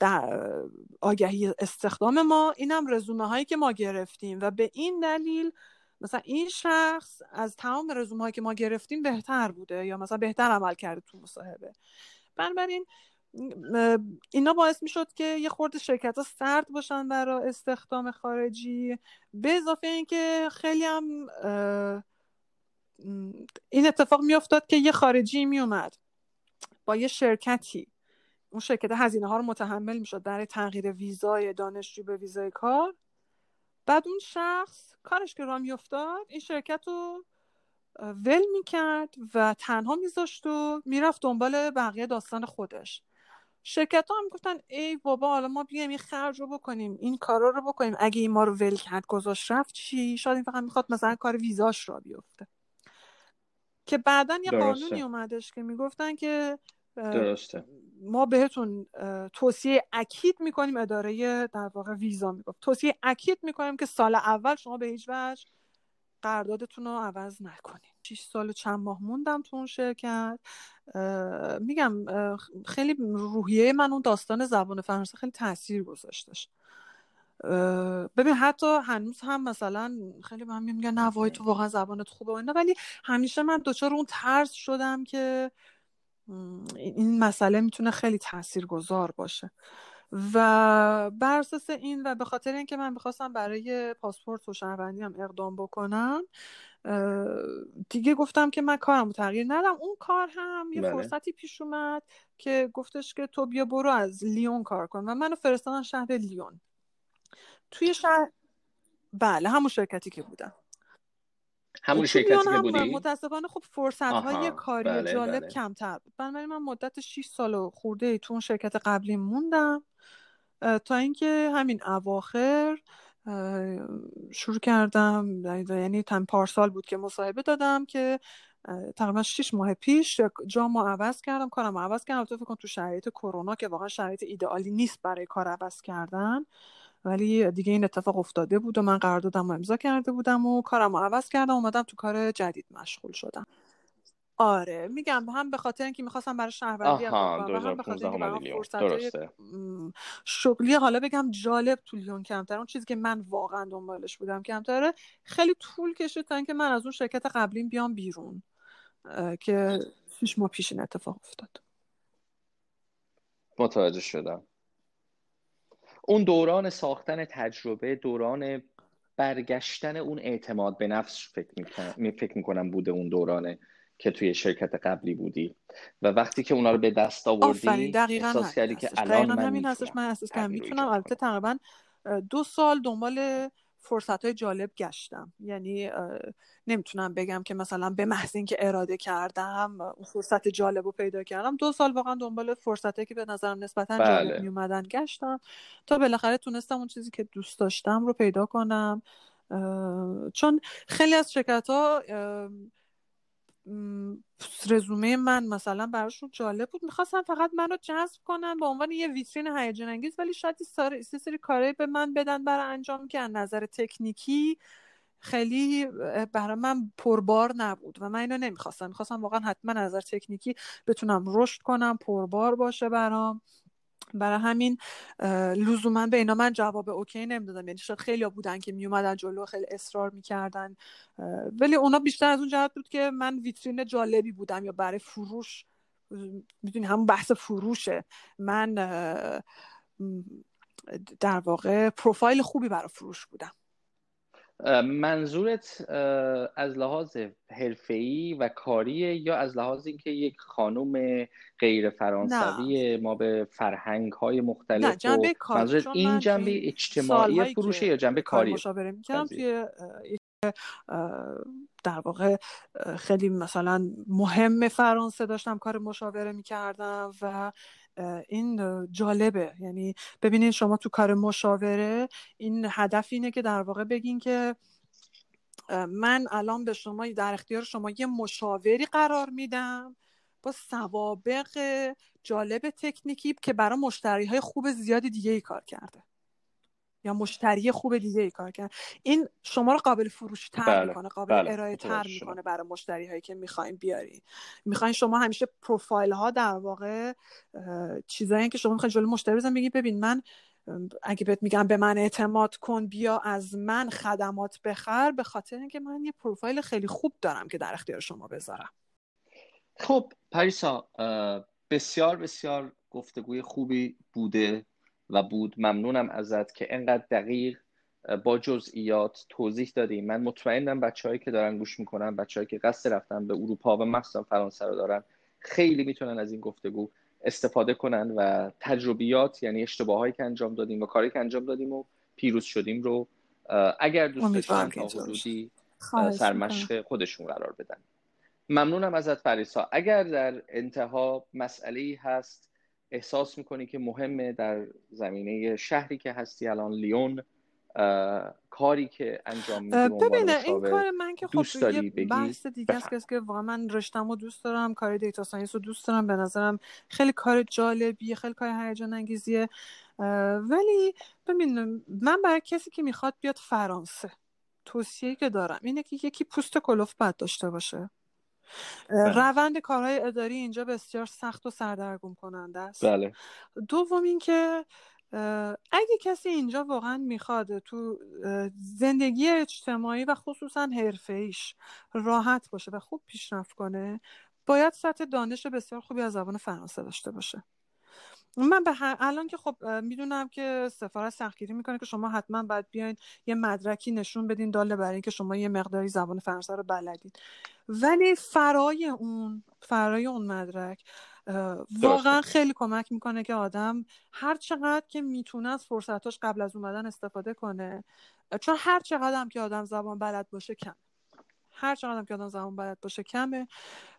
در آگهی استخدام ما اینم رزومه هایی که ما گرفتیم. و به این دلیل مثلا این شخص از تمام رزومه هایی که ما گرفتیم بهتر بوده یا مثلا بهتر عمل کرده تو مصاحبه. بنابراین اینا باعث می شد که یه خورده شرکت ها سرد باشن برای استخدام خارجی. به اضافه اینکه خیلی هم این اتفاق می افتاد که یه خارجی می اومد با یه شرکتی. اون شرکت هزینه ها رو متحمل می‌شد برای تغییر ویزای دانشجو به ویزای کار. بعد اون شخص کارش که را میافتاد این شرکت رو ول می‌کرد و تنها میذاشت و می‌رفت دنبال بقیه داستان خودش. شرکت ها هم گفتن ای بابا حالا ما بیایم این خرج رو بکنیم این کارا رو بکنیم. اگه این ما رو ول کرد گذاشت رفت چی؟ شاید این فقط می‌خواد مثلا کار ویزاش را بیفته. که بعدا یه قانونی اومدش که می‌گفتن که درسته. ما بهتون توصیه اکید می‌کنیم اداره در واقع ویزا می‌گفت. توصیه اکید می‌کنیم که سال اول شما به هیچ وجه قراردادتون رو عوض نکنیم 6 سال چند ماه موندم تو اون شرکت. میگم خیلی روحیه من اون داستان زبان فرانسه خیلی تاثیر گذاشتش. ببین حتی هنوز هم مثلا خیلی من میگن نه وای تو واقعا زبانت خوبه و اینا ولی همیشه من دچار اون ترس شدم که این مسئله می‌تونه خیلی گذار باشه. و بر اساس این و به خاطر اینکه من می‌خواستم برای پاسپورت و شهروندی هم اقدام بکنم دیگه گفتم که من کارم تغییر ندم. اون کار هم یه بله. فرصتی پیش اومد که گفتش که تو بیا برو از لیون کار کن و منو فرستادن شهر لیون. توی شهر بله همون شرکتی که بودم. همون شرکتی که بودی؟ متاسفانه خب فرصت های کاری بله، جالب بله. کمتر بود. بنابراین من مدت 6 سال و خورده تو اون شرکت قبلی موندم تا اینکه همین اواخر شروع کردم یعنی تن پارسال بود که مصاحبه دادم که تقریبا 6 ماه پیش جامو عوض کردم کارم عوض کردم. تو فکر تو شرایط کرونا که واقعا شرایط ایدئالی نیست برای کار عوض کردن. ولی دیگه این اتفاق افتاده بود و من قراردادم امضا کرده بودم و کارم رو عوض کردم اومدم تو کار جدید مشغول شدم. آره میگم هم به خاطر اینکه می‌خواستم برای شهروندی هم به خاطر اینکه فرصت شغلی حالا بگم جالب تو لیون کمتر اون چیزی که من واقعا دنبالش بودم کمتره خیلی طول کشید تا اینکه من از اون شرکت قبلیم بیام بیرون که شش ماه پیش این اتفاق افتاد. متوجه شدم. اون دوران ساختن تجربه دوران برگشتن اون اعتماد به نفس فکر, می فکر می‌کنم بوده اون دورانه که توی شرکت قبلی بودی. و وقتی که اونا رو به دست آوردی دقیقا. احساس کردی که الان من همین هستش. من احساس کردم. می‌تونم البته تقریبا دو سال دنبال فرصت های جالب گشتم. یعنی نمی‌تونم بگم که مثلا به محض اینکه اراده کردم اون فرصت جالب رو پیدا کردم. دو سال واقعا دنبال فرصتی که به نظرم نسبتا بله. جالب میومدن گشتم. تا بالاخره تونستم اون چیزی که دوست داشتم رو پیدا کنم. چون خیلی از شرکت ها رزومه من مثلا براشون جالب بود. می‌خواستم فقط من رو جذب کنن به عنوان یه ویترین هیجان انگیز ولی شاید سری, سری کاری به من بدن برای انجام که از نظر تکنیکی خیلی برای من پربار نبود و من اینو نمی‌خواستم. می‌خواستم واقعا حتما نظر تکنیکی بتونم رشد کنم پربار باشه برام. برای همین لزوما به اینا من جواب اوکی نمی‌دادم. یعنی شاید خیلی بودن که میومدن جلو خیلی اصرار می‌کردن. ولی اونا بیشتر از اون جهت بود که من ویترین جالبی بودم یا برای فروش می‌دونی همون بحث فروشه. من در واقع پروفایل خوبی برای فروش بودم. منظورت از لحاظ حرفه‌ای و کاری یا از لحاظ اینکه یک خانم غیر فرانسوی ما به فرهنگ های مختلف نه منظورت این جنبه اجتماعی فروشه یا جنبه کاری؟ مشاوره می‌کردم توی در واقع خیلی مثلا مهم فرانسه داشتم کار مشاوره می‌کردم و این جالبه. یعنی ببینید شما تو کار مشاوره این هدف اینه که در واقع بگین که من الان به شما در اختیار شما یه مشاوری قرار میدم با سوابق جالب تکنیکی که برای مشتری های خوب زیادی دیگه ای کار کرده. یا مشتری خوب دیگه ای کار کرد این شما رو قابل فروش تر بله. می‌کنه قابل بله. ارائه تر می‌کنه برای مشتری هایی که می‌خواین بیاری می‌خواین شما همیشه پروفایل ها در واقع چیزایی که شما می‌خواین جلو مشتری بزن بگید ببین من اگه بهت میگم به من اعتماد کن بیا از من خدمات بخر به خاطر اینکه من یه پروفایل خیلی خوب دارم که در اختیار شما بذارم خب پریسا بسیار بسیار گفتگوی خوبی بوده و بود ممنونم ازت که انقدر دقیق با جزئیات توضیح دادیم من مطمئنم بچههایی که دارن گوش می‌کنن بچههایی که قصد رفتن به اروپا و مخصوصا فرانسه رو دارن خیلی می‌تونن از این گفتگو استفاده کنن و تجربیات یعنی اشتباهایی که انجام دادیم و کاری که انجام دادیم و پیروز شدیم رو اگر دوست داشتن تا حدودی سرمشق خودشون قرار بدن. ممنونم ازت پریسا. اگر در انتها مسئله هست احساس می‌کنی که مهمه در زمینه شهری که هستی الان لیون کاری که انجام میدی ببینه این کار من که خب یه بحث دیگه است که واقعا من رشتم رو دوست دارم کار data science رو دوست دارم به نظرم خیلی کار جالبیه خیلی کار هیجان انگیزیه. ولی ببین من برای کسی که می‌خواد بیاد فرانسه توصیه که دارم اینه که یکی پوست کلوف بد داشته باشه. بله. روند کارهای اداری اینجا بسیار سخت و سردرگم کننده است بله. دوم اینکه اگه کسی اینجا واقعا می‌خواد تو زندگی اجتماعی و خصوصا ایش راحت باشه و خوب پیشرفت کنه باید سطح دانش بسیار خوبی از زبان فرانسه داشته باشه من به الان که خب می‌دونم که سفارت سختگیری می‌کنه که شما حتما باید بیاین یه مدرکی نشون بدین داله برای اینکه شما یه مقداری زبان فرانسه رو بلدید ولی فرای اون فرای اون مدرک واقعا خیلی کمک می‌کنه که آدم هر چقدر که می‌تونه از فرصتاش قبل از اومدن استفاده کنه چون هر چقدر هم که آدم زبان بلد باشه کم هر چقدر که آدم زبان بلد باشه کمه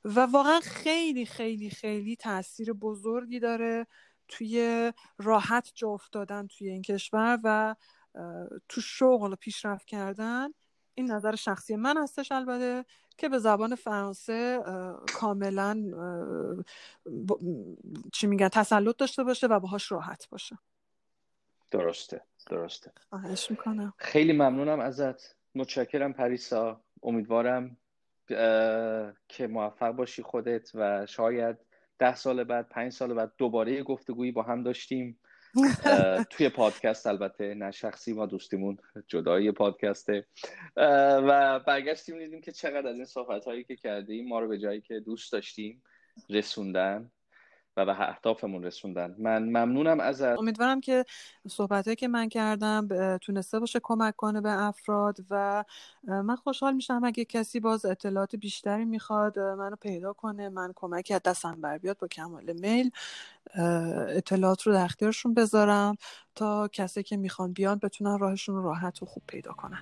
و واقعا خیلی خیلی خیلی تاثیر بزرگی داره توی راحت جا افتادن توی این کشور و تو شغل پیشرفت کردن این نظر شخصی من هستش البته که به زبان فرانسه کاملا چی میگن تسلط داشته باشه و باهاش راحت باشه. درسته درسته. خواهش می‌کنم. خیلی ممنونم ازت. متشکرم پریسا. امیدوارم که موفق باشی خودت و شاید ده سال بعد پنج سال بعد دوباره یه گفتگویی با هم داشتیم. [LAUGHS] توی پادکست البته نه شخصی ما دوستیمون جدای پادکسته. و برگشتیم دیدیم که چقدر از این صحبت هایی که کردیم ما رو به جایی که دوست داشتیم رسوندن. و به اهدافمون رسوندن. من ممنونم از امیدوارم که صحبتهایی که من کردم تونسته باشه کمک کنه به افراد و من خوشحال میشم اگه کسی باز اطلاعات بیشتری می‌خواد منو پیدا کنه من کمکی از دستم بر بیاد با کمال میل اطلاعات رو در اختیارشون بذارم تا کسی که می‌خوان بیان بتونن راهشون رو راحت و خوب پیدا کنن.